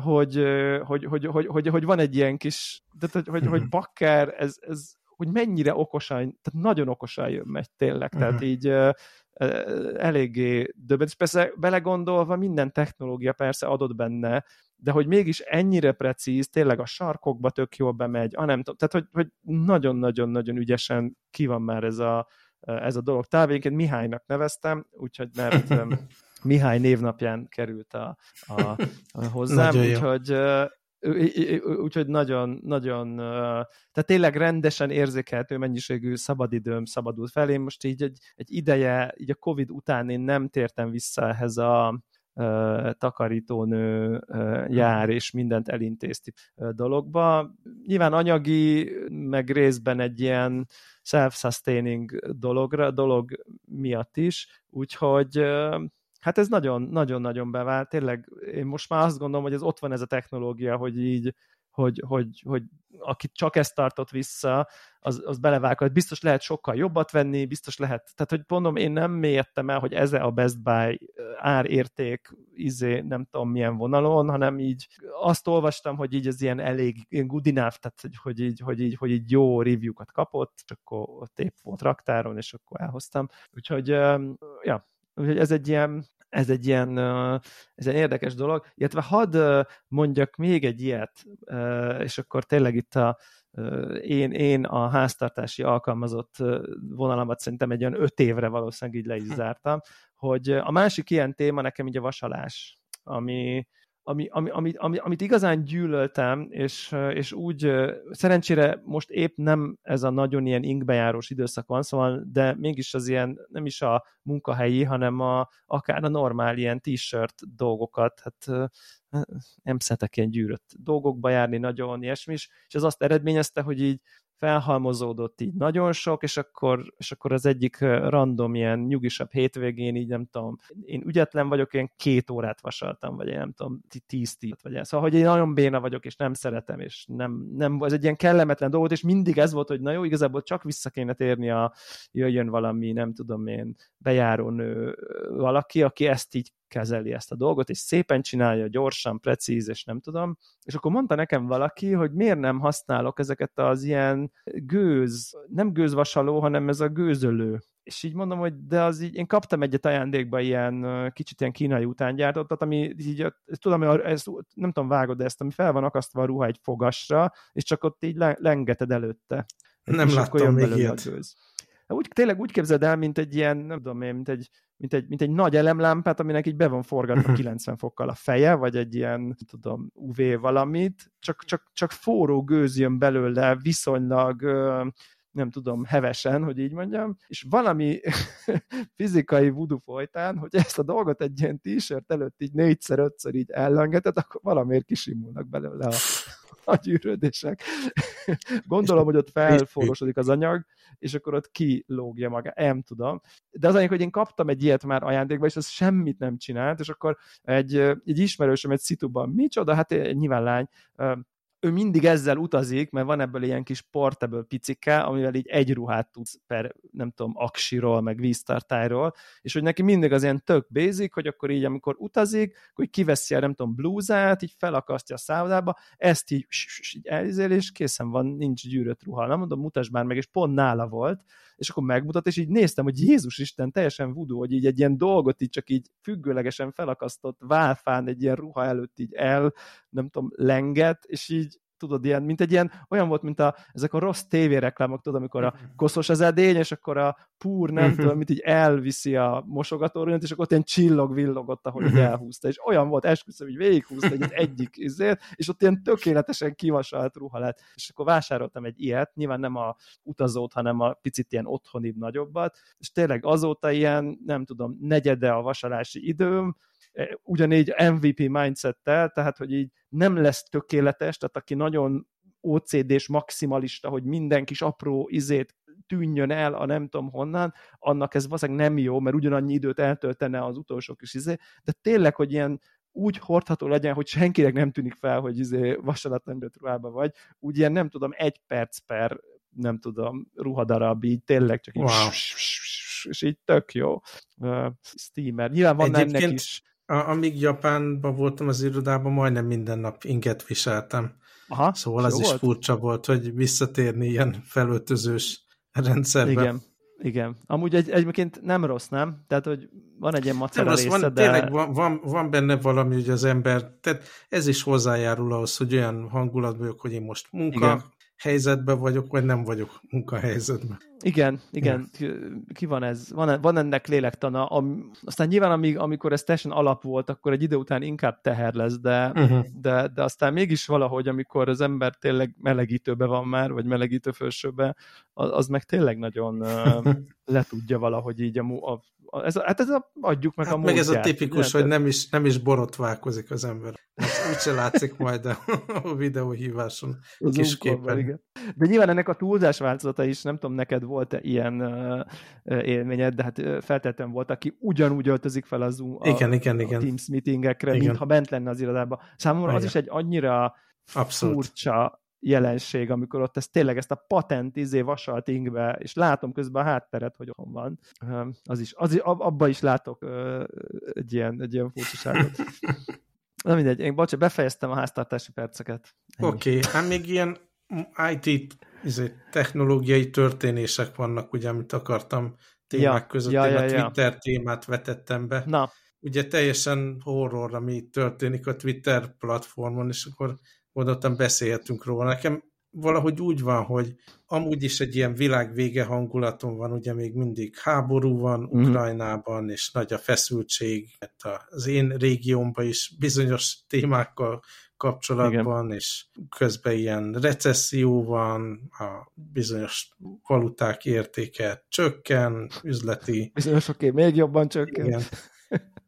hogy, hogy, hogy, hogy, hogy, hogy van egy ilyen kis, tehát, hogy, hogy, hogy bakker, ez, ez, hogy mennyire okosan, tehát nagyon okosan jön megy tényleg, tehát uh-huh. így eléggé döbbent, és persze belegondolva minden technológia persze adott benne, de hogy mégis ennyire precíz, tényleg a sarkokba tök jól bemegy, ah, nem tehát hogy, hogy nagyon-nagyon-nagyon ügyesen ki van már ez a, ez a dolog. Távénként Mihálynak neveztem, úgyhogy mert Mihály névnapján került a, a, a hozzám, úgyhogy úgyhogy nagyon, nagyon, tehát tényleg rendesen érzékelhető mennyiségű szabadidőm szabadult fel. Én most így egy, egy ideje, így a Covid után én nem tértem vissza ehhez a takarítónő jár és mindent elintézti dologba. Nyilván anyagi, meg részben egy ilyen self-sustaining dologra, dolog miatt is, úgyhogy Hát ez nagyon-nagyon bevált. Tényleg én most már azt gondolom, hogy ez ott van ez a technológia, hogy így hogy, hogy, hogy aki csak ezt tartott vissza, az, az belevághat. Biztos lehet sokkal jobbat venni, biztos lehet, tehát hogy mondom, én nem mélyedtem el, hogy ez a Best Buy árérték, izé, nem tudom milyen vonalon, hanem így azt olvastam, hogy így ez ilyen elég ilyen good enough, tehát hogy így, hogy így, hogy így jó review-kat kapott, csak akkor ott épp volt raktáron, és akkor elhoztam. Úgyhogy, ja, Úgyhogy ez egy ilyen ez egy ilyen, ez egy érdekes dolog, illetve hadd mondjak még egy ilyet, és akkor tényleg itt a, én, én a háztartási alkalmazott vonalamat szerintem egy olyan öt évre valószínűleg így le is hm. zártam, hogy a másik ilyen téma nekem így a vasalás, ami, ami, ami, ami, ami, amit igazán gyűlöltem, és, és úgy szerencsére most épp nem ez a nagyon ilyen inkbejárós időszak van, szóval, de mégis az ilyen nem is a munkahelyi, hanem a, akár a normál ilyen t-shirt dolgokat, hát nem szeretek ilyen gyűrött dolgokba járni, nagyon ilyesmi is, és ez azt eredményezte, hogy így felhalmozódott így nagyon sok, és akkor, és akkor az egyik random ilyen nyugisabb hétvégén így nem tudom, én ügyetlen vagyok, én két órát vasaltam, vagy én nem tudom, tíz tíz vagy ez. Szóval, hogy én nagyon béna vagyok, és nem szeretem, és nem, nem, ez egy ilyen kellemetlen dolgot, és mindig ez volt, hogy na jó, igazából csak vissza kéne térni a, jöjjön valami, nem tudom én, bejáró nő valaki, aki ezt így kezeli ezt a dolgot, és szépen csinálja, gyorsan, precíz, és nem tudom. És akkor mondta nekem valaki, hogy miért nem használok ezeket az ilyen gőz, nem gőzvasaló, hanem ez a gőzölő és így mondom, hogy de az így, én kaptam egyet ajándékba ilyen kicsit ilyen kínai utángyártottat, ami így, tudom, hogy ez, nem tudom, vágod de ezt, ami fel van akasztva a ruha egy fogasra, és csak ott így lengeted előtte. Nem és láttam még ilyet. A gőz. Úgy, tényleg úgy képzeld el, mint egy ilyen, nem tudom én, mint egy mint egy, mint egy nagy elemlámpát, aminek így be van forgatva 90 fokkal a feje, vagy egy ilyen, tudom, UV valamit, csak, csak, csak forró gőz jön belőle viszonylag nem tudom, hevesen, hogy így mondjam, és valami fizikai voodoo folytán, hogy ezt a dolgot egy ilyen t-shirt előtt így négyszer-ötször így ellengetett, akkor valamiért kisimulnak belőle a, a gyűrődések. Gondolom, hogy ott felforrosodik az anyag, és akkor ott kilógja maga, nem tudom. De az anyag, hogy én kaptam egy ilyet már ajándékba, és az semmit nem csinált, és akkor egy, egy ismerősöm egy szituban, micsoda, hát nyilván lány, ő mindig ezzel utazik, mert van ebből ilyen kis portable picike, amivel így egy ruhát tudsz per, nem tudom, aksiról, meg víztartályról, és hogy neki mindig az ilyen tök basic, hogy akkor így, amikor utazik, így kiveszi a, nem tudom, blúzát, így felakasztja a szállodába, ezt így, így elizél, és készen van, nincs gyűrött ruha. Nem mondom, mutasd már meg, és pont nála volt, és akkor megmutat, és így néztem, hogy Jézus Isten, teljesen vudó, hogy így egy ilyen dolgot így csak így függőlegesen felakasztott válfán egy ilyen ruha előtt így el, nem tudom, lenget, és így tudod, ilyen, mint egy ilyen, olyan volt, mint a, ezek a rossz tévéreklámok, tudod, amikor a mhm. koszos az edény, és akkor a púr, nem tudom, mint így elviszi a mosogatórunyot, és akkor ott ilyen csillog, villogott, ahogy így elhúzta, és olyan volt, esküszöm, hogy végighúzta egy egyik izért, és ott ilyen tökéletesen kivasalt ruha lett, és akkor vásároltam egy ilyet, nyilván nem a utazót, hanem a picit ilyen otthonibb nagyobbat, és tényleg azóta ilyen, nem tudom, negyede a vasalási időm, ugyanígy MVP mindsettel, tehát hogy így nem lesz tökéletes, tehát aki nagyon OCD-s maximalista, hogy minden kis apró izét tűnjön el a nem tudom honnan, annak ez valószínűleg nem jó, mert ugyanannyi időt eltöltene az utolsó kis izé, de tényleg, hogy ilyen úgy hordható legyen, hogy senkinek nem tűnik fel, hogy izé vasalatneműt ruhába vagy, úgy ilyen nem tudom, egy perc per nem tudom, ruhadarab, így tényleg csak így wow. és így tök jó. Uh, steamer. Nyilván van Egyébként... ennek is amíg Japánban voltam az irodában, majdnem minden nap inget viseltem. Aha, szóval az is volt? furcsa volt, hogy visszatérni ilyen felöltözős rendszerbe. Igen, igen. Amúgy egy, egyébként nem rossz, nem? Tehát, hogy van egy ilyen macera része, van, de... Tényleg van, van, van benne valami, hogy az ember, tehát ez is hozzájárul ahhoz, hogy olyan hangulatban vagyok, hogy én most munka, Igen helyzetben vagyok, vagy nem vagyok munkahelyzetben. Igen, igen, ja. ki van ez? Van, van ennek lélektana. Am, aztán nyilván, amíg, amikor ez teljesen alap volt, akkor egy idő után inkább teher lesz, de, uh-huh. de, de aztán mégis valahogy, amikor az ember tényleg melegítőbe van már, vagy melegítő felsőbe, az, az meg tényleg nagyon le tudja valahogy így a, a, ez hát ez a, adjuk meg hát a Meg ez a tipikus, hogy nem is, nem is borotválkozik az ember. Úgyse látszik majd a, a videóhíváson. Kisképpen. Igen. De nyilván ennek a túlzás változata is, nem tudom, neked volt-e ilyen uh, élményed, de hát uh, feltétlenül volt, aki ugyanúgy öltözik fel a Zoom, a, igen, igen, a igen. Teams meetingekre, igen. mintha bent lenne az irodában. Számomra igen. az is egy annyira Abszolút. furcsa jelenség, amikor ott ez tényleg ezt a patent izé vasalt ingbe, és látom közben a hátteret, hogy otthon van. Az is, az, abba is látok egy ilyen, egy ilyen furcsaságot. Na mindegy, én bocs, befejeztem a háztartási perceket. Oké, okay, hát még ilyen IT izé, technológiai történések vannak, ugye, amit akartam témák ja, között. Ja, én ja, a Twitter ja. témát vetettem be. Na. Ugye teljesen horror, ami történik a Twitter platformon, és akkor oldottan beszélhetünk róla. Nekem valahogy úgy van, hogy amúgy is egy ilyen világvége hangulaton van, ugye még mindig háború van mm. Ukrajnában, és nagy a feszültség az én régiómban is bizonyos témákkal kapcsolatban, Igen. és közben ilyen recesszió van, a bizonyos valuták értéke csökken, üzleti... Bizonyos, oké, még jobban csökken. Igen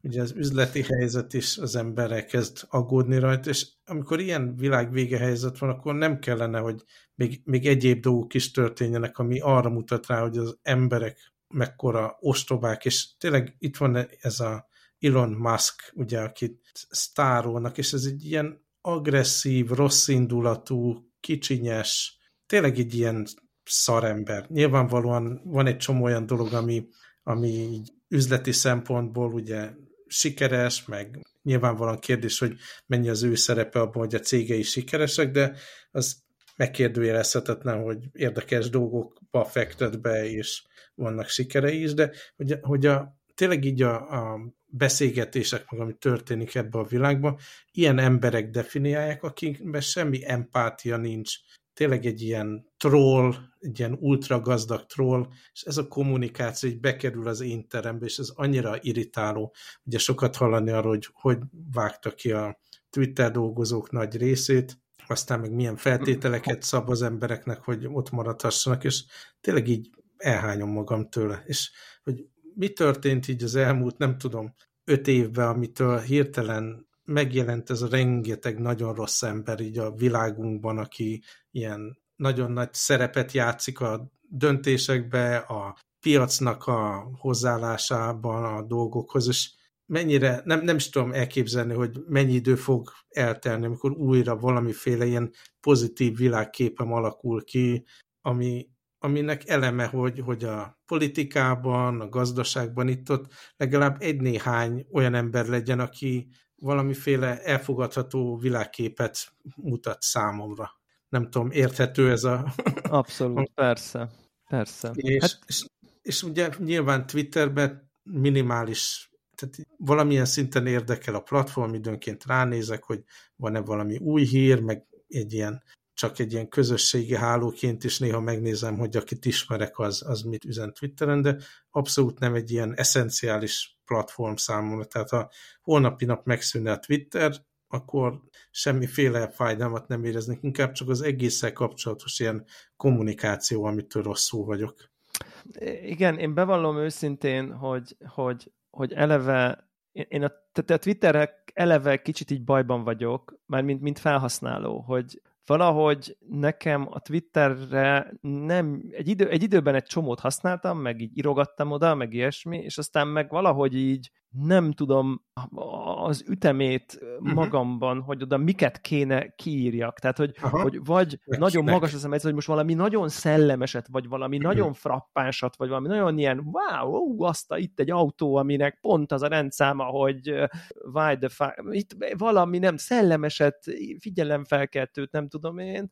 ugye az üzleti helyzet is az emberek kezd aggódni rajta, és amikor ilyen világvége helyzet van, akkor nem kellene, hogy még, még egyéb dolgok is történjenek, ami arra mutat rá, hogy az emberek mekkora ostobák, és tényleg itt van ez a Elon Musk, ugye, akit sztárolnak, és ez egy ilyen agresszív, rosszindulatú, kicsinyes, tényleg egy ilyen szarember. Nyilvánvalóan van egy csomó olyan dolog, ami, ami üzleti szempontból ugye sikeres, meg nyilvánvalóan kérdés, hogy mennyi az ő szerepe abban, hogy a cégei sikeresek, de az megkérdőjelezhetetlen, hogy érdekes dolgokba fektet be, és vannak sikerei is, de hogy, hogy a, tényleg így a, a beszélgetések, meg ami történik ebbe a világban, ilyen emberek definiálják, akikben semmi empátia nincs, tényleg egy ilyen troll, egy ilyen ultra gazdag troll, és ez a kommunikáció így bekerül az én terembe, és ez annyira irritáló. Ugye sokat hallani arról, hogy hogy vágta ki a Twitter dolgozók nagy részét, aztán meg milyen feltételeket szab az embereknek, hogy ott maradhassanak, és tényleg így elhányom magam tőle. És hogy mi történt így az elmúlt, nem tudom, öt évben, amitől hirtelen megjelent ez a rengeteg nagyon rossz ember így a világunkban, aki ilyen nagyon nagy szerepet játszik a döntésekbe, a piacnak a hozzáállásában a dolgokhoz, és mennyire, nem, nem is tudom elképzelni, hogy mennyi idő fog eltelni, amikor újra valamiféle ilyen pozitív világképem alakul ki, ami, aminek eleme, hogy, hogy a politikában, a gazdaságban itt-ott legalább egy-néhány olyan ember legyen, aki valamiféle elfogadható világképet mutat számomra. Nem tudom, érthető ez a... Abszolút, persze, persze. És, hát... és, és ugye nyilván Twitterben minimális, tehát valamilyen szinten érdekel a platform, időnként ránézek, hogy van-e valami új hír, meg egy ilyen csak egy ilyen közösségi hálóként is néha megnézem, hogy akit ismerek, az, az mit üzen Twitteren, de abszolút nem egy ilyen eszenciális platform számomra. Tehát ha holnapi nap megszűnne a Twitter, akkor semmiféle fájdalmat nem éreznek, inkább csak az egésszel kapcsolatos ilyen kommunikáció, amitől rosszul vagyok. Igen, én bevallom őszintén, hogy, hogy, hogy eleve én a, tehát a Twitterre eleve kicsit így bajban vagyok, már mint, mint felhasználó, hogy, valahogy nekem a Twitterre nem, egy, idő, egy időben egy csomót használtam, meg így irogattam oda, meg ilyesmi, és aztán meg valahogy így nem tudom az ütemét uh-huh. magamban, hogy oda miket kéne kiírjak. Tehát, hogy, hogy vagy meg, nagyon magas az emelt, hogy most valami nagyon szellemeset, vagy valami uh-huh. nagyon frappánsat, vagy valami nagyon ilyen wow, ó, azt a, itt egy autó, aminek pont az a rendszáma, hogy why the fuck, itt valami nem szellemeset, figyelemfelkeltőt, nem tudom én,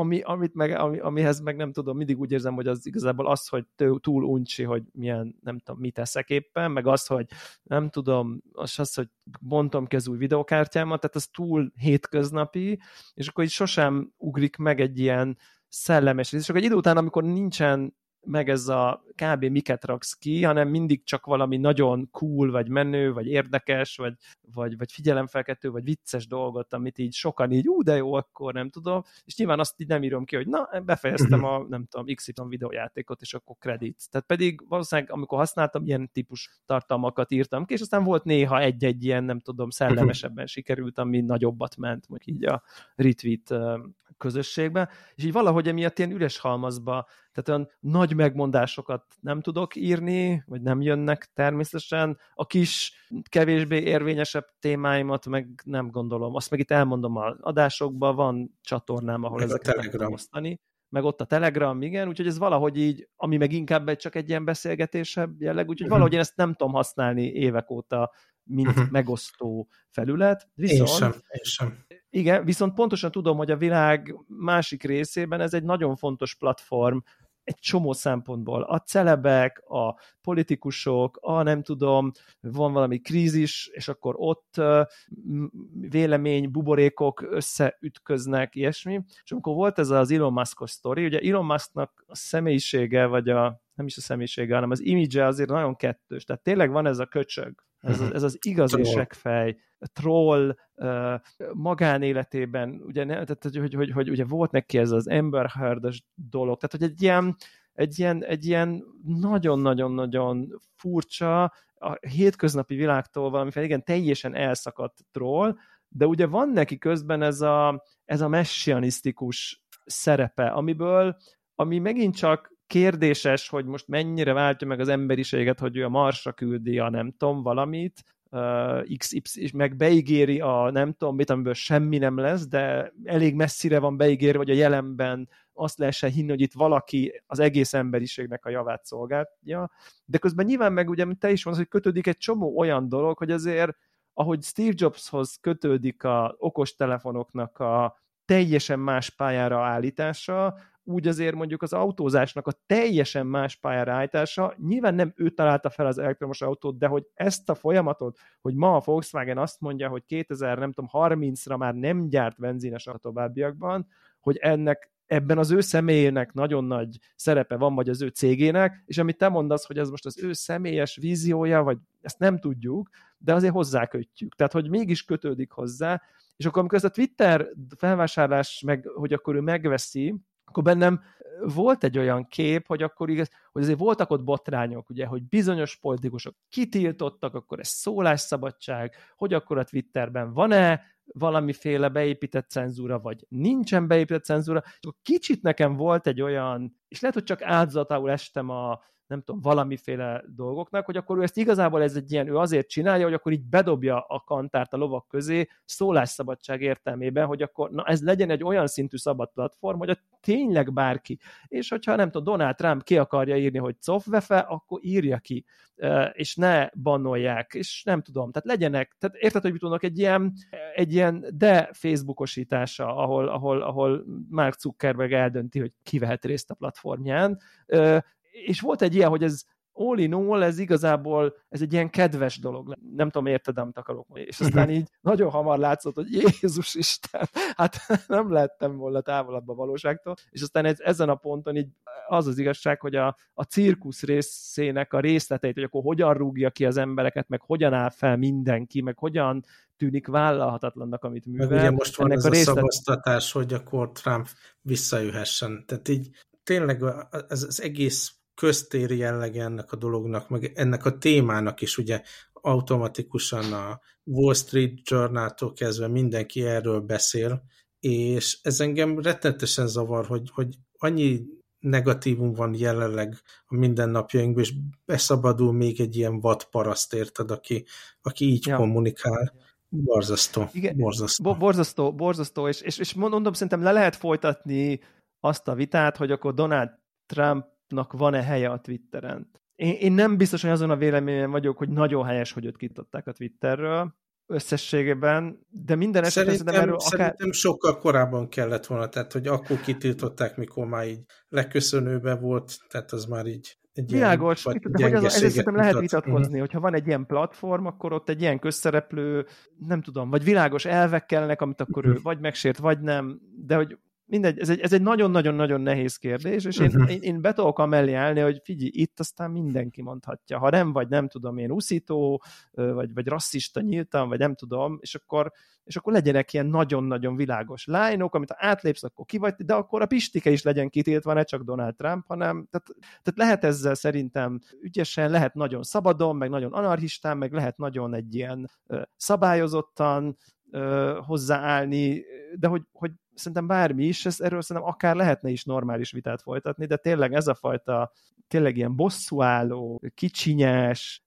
ami, amit meg, ami, amihez meg nem tudom, mindig úgy érzem, hogy az igazából az, hogy túl uncsi, hogy milyen, nem tudom, mit teszek éppen, meg az, hogy nem tudom, az, az hogy bontom ki az új videokártyámat, tehát az túl hétköznapi, és akkor így sosem ugrik meg egy ilyen szellemes rész, és akkor egy idő után, amikor nincsen meg ez a kb. miket raksz ki, hanem mindig csak valami nagyon cool, vagy menő, vagy érdekes, vagy, vagy, vagy figyelemfelkeltő, vagy vicces dolgot, amit így sokan így, ú, de jó, akkor nem tudom, és nyilván azt így nem írom ki, hogy na, befejeztem a, nem tudom, XY videójátékot, és akkor kredit. Tehát pedig valószínűleg, amikor használtam, ilyen típus tartalmakat írtam ki, és aztán volt néha egy-egy ilyen, nem tudom, szellemesebben sikerült, ami nagyobbat ment, mondjuk így a retweet közösségbe, és így valahogy emiatt ilyen üres halmazba, tehát olyan nagy megmondásokat nem tudok írni, vagy nem jönnek természetesen, a kis, kevésbé érvényesebb témáimat meg nem gondolom. Azt meg itt elmondom a adásokban, van csatornám, ahol meg ezeket meg tudom osztani meg ott a Telegram, igen, úgyhogy ez valahogy így, ami meg inkább csak egy ilyen beszélgetésebb jelleg, úgyhogy uh-huh. valahogy én ezt nem tudom használni évek óta, mint uh-huh. megosztó felület. Viszont, én sem, én sem. Igen, viszont pontosan tudom, hogy a világ másik részében ez egy nagyon fontos platform, egy csomó szempontból. A celebek, a politikusok, a nem tudom, van valami krízis, és akkor ott vélemény, buborékok összeütköznek, ilyesmi. És amikor volt ez az Elon Musk-os sztori, ugye Elon Musknak a személyisége, vagy a nem is a személyisége, hanem az image azért nagyon kettős. Tehát tényleg van ez a köcsög, ez, az, ez az igazi seggfej, troll uh, magánéletében, ugye, ne, tehát, hogy, hogy, hogy, hogy ugye volt neki ez az Amber heard dolog, tehát hogy egy ilyen, egy ilyen, egy ilyen nagyon-nagyon-nagyon furcsa, a hétköznapi világtól valamiféle igen teljesen elszakadt troll, de ugye van neki közben ez a, ez a messianisztikus szerepe, amiből, ami megint csak kérdéses, hogy most mennyire váltja meg az emberiséget, hogy ő a Marsra küldi a nem tudom valamit, uh, XY, és meg beígéri a nem tudom mit, amiből semmi nem lesz, de elég messzire van beígérve, hogy a jelenben azt lehessen hinni, hogy itt valaki az egész emberiségnek a javát szolgálja, de közben nyilván meg ugye, te is mondod, hogy kötődik egy csomó olyan dolog, hogy azért ahogy Steve Jobshoz kötődik a okostelefonoknak a teljesen más pályára állítása, úgy azért mondjuk az autózásnak a teljesen más pályára állítása, nyilván nem ő találta fel az elektromos autót, de hogy ezt a folyamatot, hogy ma a Volkswagen azt mondja, hogy 2000, nem tudom, 30-ra már nem gyárt benzines a továbbiakban, hogy ennek ebben az ő személyének nagyon nagy szerepe van, vagy az ő cégének, és amit te mondasz, hogy ez most az ő személyes víziója, vagy ezt nem tudjuk, de azért hozzákötjük. Tehát, hogy mégis kötődik hozzá, és akkor amikor ez a Twitter felvásárlás, meg, hogy akkor ő megveszi, akkor bennem volt egy olyan kép, hogy akkor igaz, hogy azért voltak ott botrányok, ugye, hogy bizonyos politikusok kitiltottak, akkor ez szólásszabadság, hogy akkor a Twitterben van-e valamiféle beépített cenzúra, vagy nincsen beépített cenzúra. Kicsit nekem volt egy olyan, és lehet, hogy csak áldozatául estem a, nem tudom, valamiféle dolgoknak, hogy akkor ő ezt igazából ez egy ilyen, ő azért csinálja, hogy akkor így bedobja a kantárt a lovak közé szólásszabadság értelmében, hogy akkor na ez legyen egy olyan szintű szabad platform, hogy a tényleg bárki. És hogyha nem tudom, Donald Trump ki akarja írni, hogy cofvefe, akkor írja ki, és ne bannolják, és nem tudom, tehát legyenek, tehát érted, hogy mit tudnak, egy ilyen, egy ilyen de Facebookosítása, ahol, ahol, ahol Mark Zuckerberg eldönti, hogy ki vehet részt a platformján, és volt egy ilyen, hogy ez all in all, ez igazából ez egy ilyen kedves dolog. Nem tudom, érted, amit akarok mondani. És aztán így nagyon hamar látszott, hogy Jézus Isten, hát nem lettem volna távolabb a valóságtól. És aztán ez, ezen a ponton így az az igazság, hogy a, a cirkusz részének a részleteit, hogy akkor hogyan rúgja ki az embereket, meg hogyan áll fel mindenki, meg hogyan tűnik vállalhatatlannak, amit művel. Meg ugye most van Ennek ez a, részlet... szavaztatás, hogy akkor Trump visszajöhessen. Tehát így tényleg ez az egész köztéri jellege ennek a dolognak, meg ennek a témának is ugye automatikusan a Wall Street Journal-tól kezdve mindenki erről beszél, és ez engem rettenetesen zavar, hogy, hogy annyi negatívum van jelenleg a mindennapjainkban, és beszabadul még egy ilyen vadparaszt, érted, aki, aki így ja. kommunikál. Borzasztó. Igen, borzasztó. Bo borzasztó, borzasztó, és, és, és mondom, szerintem le lehet folytatni azt a vitát, hogy akkor Donald Trump Trumpnak van-e helye a Twitteren. Én, én nem biztos, hogy azon a véleményen vagyok, hogy nagyon helyes, hogy őt kitották a Twitterről összességében, de minden esetben szerintem, erről akár... Szerintem sokkal korábban kellett volna, tehát hogy akkor kitiltották, mikor már így leköszönőbe volt, tehát az már így egy Világos, ilyen, de hogy az, ezért szerintem lehet vitatkozni, uh-huh. hogyha van egy ilyen platform, akkor ott egy ilyen közszereplő, nem tudom, vagy világos elvek kellenek, amit akkor uh-huh. ő vagy megsért, vagy nem, de hogy mindegy, ez egy, ez egy nagyon-nagyon-nagyon nehéz kérdés, és én, uh-huh. én, én be tudok amellé állni, hogy figyelj, itt aztán mindenki mondhatja. Ha nem vagy, nem tudom én, uszító, vagy, vagy rasszista nyíltan, vagy nem tudom, és akkor, és akkor legyenek ilyen nagyon-nagyon világos lányok, amit ha átlépsz, akkor ki vagy, de akkor a Pistike is legyen kitiltva, ne csak Donald Trump, hanem tehát, tehát lehet ezzel szerintem ügyesen, lehet nagyon szabadon, meg nagyon anarchistán, meg lehet nagyon egy ilyen szabályozottan, hozzáállni, de hogy, hogy szerintem bármi is, ez, erről szerintem akár lehetne is normális vitát folytatni, de tényleg ez a fajta, tényleg ilyen bosszúálló, kicsinyes,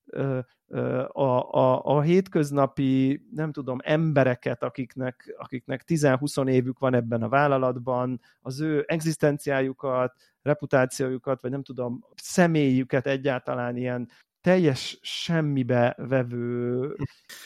a, a, a hétköznapi, nem tudom, embereket, akiknek, akiknek 10-20 évük van ebben a vállalatban, az ő egzisztenciájukat, reputációjukat, vagy nem tudom, személyüket egyáltalán ilyen teljes semmibe vevő...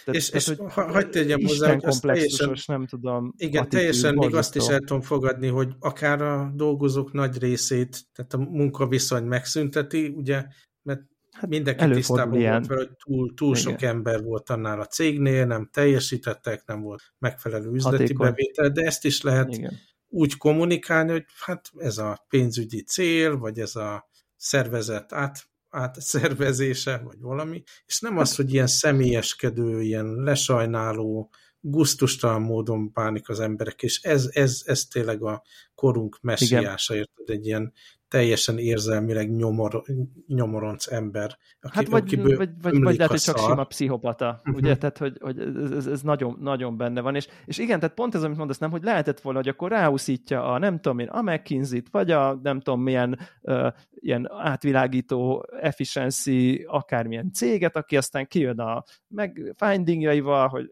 Tehát, és, tehát, és hogy hagyd tegyem hozzá, hogy teljesen, nem tudom... Igen, teljesen még azt is el tudom fogadni, hogy akár a dolgozók nagy részét, tehát a munkaviszony megszünteti, ugye, mert hát mindenki tisztában ilyen. volt vele, hogy túl, túl sok ember volt annál a cégnél, nem teljesítettek, nem volt megfelelő üzleti Hatékony. bevétel, de ezt is lehet Igen. úgy kommunikálni, hogy hát ez a pénzügyi cél, vagy ez a szervezet át átszervezése, vagy valami, és nem az, hogy ilyen személyeskedő, ilyen lesajnáló, guztustalan módon bánik az emberek, és ez, ez, ez tényleg a korunk messiása, érted? Egy ilyen teljesen érzelmileg nyomor, nyomoronc ember. Aki, hát vagy, akiből vagy, vagy, vagy lehet, hogy csak sima pszichopata, uh-huh. ugye, tehát hogy, hogy ez, ez, nagyon, nagyon benne van, és, és igen, tehát pont ez, amit mondasz, nem, hogy lehetett volna, hogy akkor ráúszítja a nem tudom én, a McKinsey-t, vagy a nem tudom milyen uh, ilyen átvilágító efficiency akármilyen céget, aki aztán kijön a meg findingjaival, hogy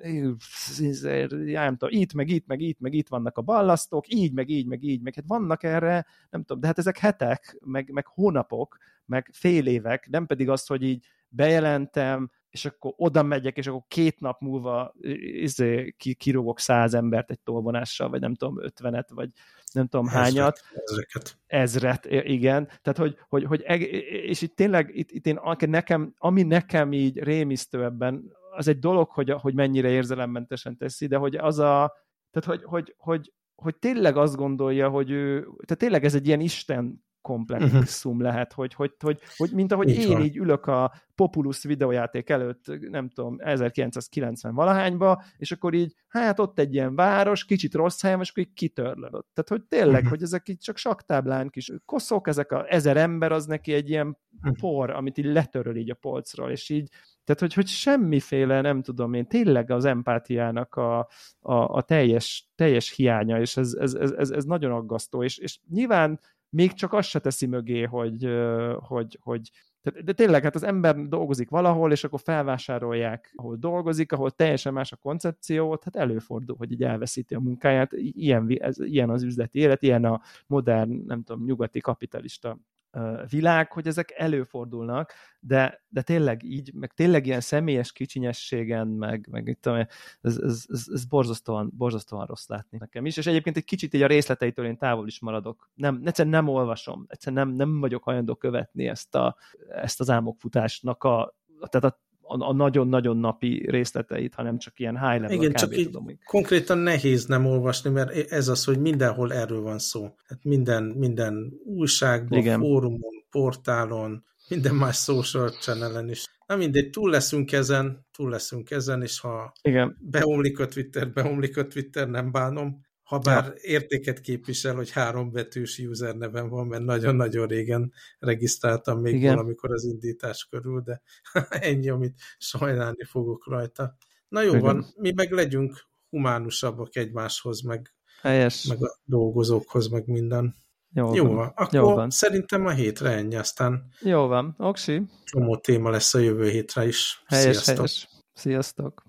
nem tudom, itt, meg itt, meg itt, meg itt vannak a ballasztok, így, meg így, meg így, meg hát vannak erre, nem tudom, de hát ezek hetek, meg, meg hónapok, meg fél évek, nem pedig az, hogy így bejelentem, és akkor oda megyek, és akkor két nap múlva izé, kirúgok száz embert egy tolvonással, vagy nem tudom, ötvenet, vagy nem tudom hányat. Ezreket. Ezret, igen. Tehát, hogy, hogy, hogy és itt tényleg, itt, itt én, nekem, ami nekem így rémisztő ebben, az egy dolog, hogy, hogy mennyire érzelemmentesen teszi, de hogy az a, tehát, hogy, hogy, hogy, hogy tényleg azt gondolja, hogy ő, tehát tényleg ez egy ilyen Isten komplexum uh-huh. lehet, hogy, hogy, hogy, hogy mint ahogy így én van. így ülök a Populus videójáték előtt, nem tudom, 1990 valahányba, és akkor így, hát ott egy ilyen város, kicsit rossz helyem, és akkor így kitörlöd Tehát, hogy tényleg, uh-huh. hogy ezek így csak saktáblán kis koszok, ezek a ezer ember, az neki egy ilyen uh-huh. por, amit így letöröl így a polcról, és így tehát, hogy, hogy semmiféle, nem tudom én, tényleg az empátiának a, a, a teljes, teljes hiánya, és ez, ez, ez, ez nagyon aggasztó, és, és nyilván még csak azt se teszi mögé, hogy, hogy, hogy de tényleg, hát az ember dolgozik valahol, és akkor felvásárolják, ahol dolgozik, ahol teljesen más a koncepció, hát előfordul, hogy így elveszíti a munkáját. Ilyen, ez, ilyen az üzleti élet, ilyen a modern, nem tudom, nyugati kapitalista világ, hogy ezek előfordulnak, de, de tényleg így, meg tényleg ilyen személyes kicsinyességen, meg, meg itt, ez, ez, ez, ez borzasztóan, borzasztóan rossz látni nekem is, és egyébként egy kicsit így a részleteitől én távol is maradok. Nem, egyszerűen nem olvasom, egyszerűen nem, nem vagyok hajlandó követni ezt, a, ezt az álmokfutásnak a, tehát a a nagyon-nagyon napi részleteit, hanem csak ilyen high level Igen, csak így tudom. konkrétan nehéz nem olvasni, mert ez az, hogy mindenhol erről van szó. Hát minden, minden újságban, Igen. fórumon, portálon, minden más social channelen is. Na mindegy, túl leszünk ezen, túl leszünk ezen, és ha Igen. beomlik a Twitter, beomlik a Twitter, nem bánom. Ha bár ja. értéket képvisel, hogy három betűs user nevem van, mert nagyon-nagyon régen regisztráltam még Igen. valamikor az indítás körül, de ennyi, amit sajnálni fogok rajta. Na jó Igen. van, mi meg legyünk humánusabbak egymáshoz, meg, Helyes. meg a dolgozókhoz, meg minden. Jó, jó van. van. Akkor jó van. szerintem a hétre ennyi, aztán jó van, oksi. Csomó téma lesz a jövő hétre is. Helyes, Sziasztok. helyes. Sziasztok.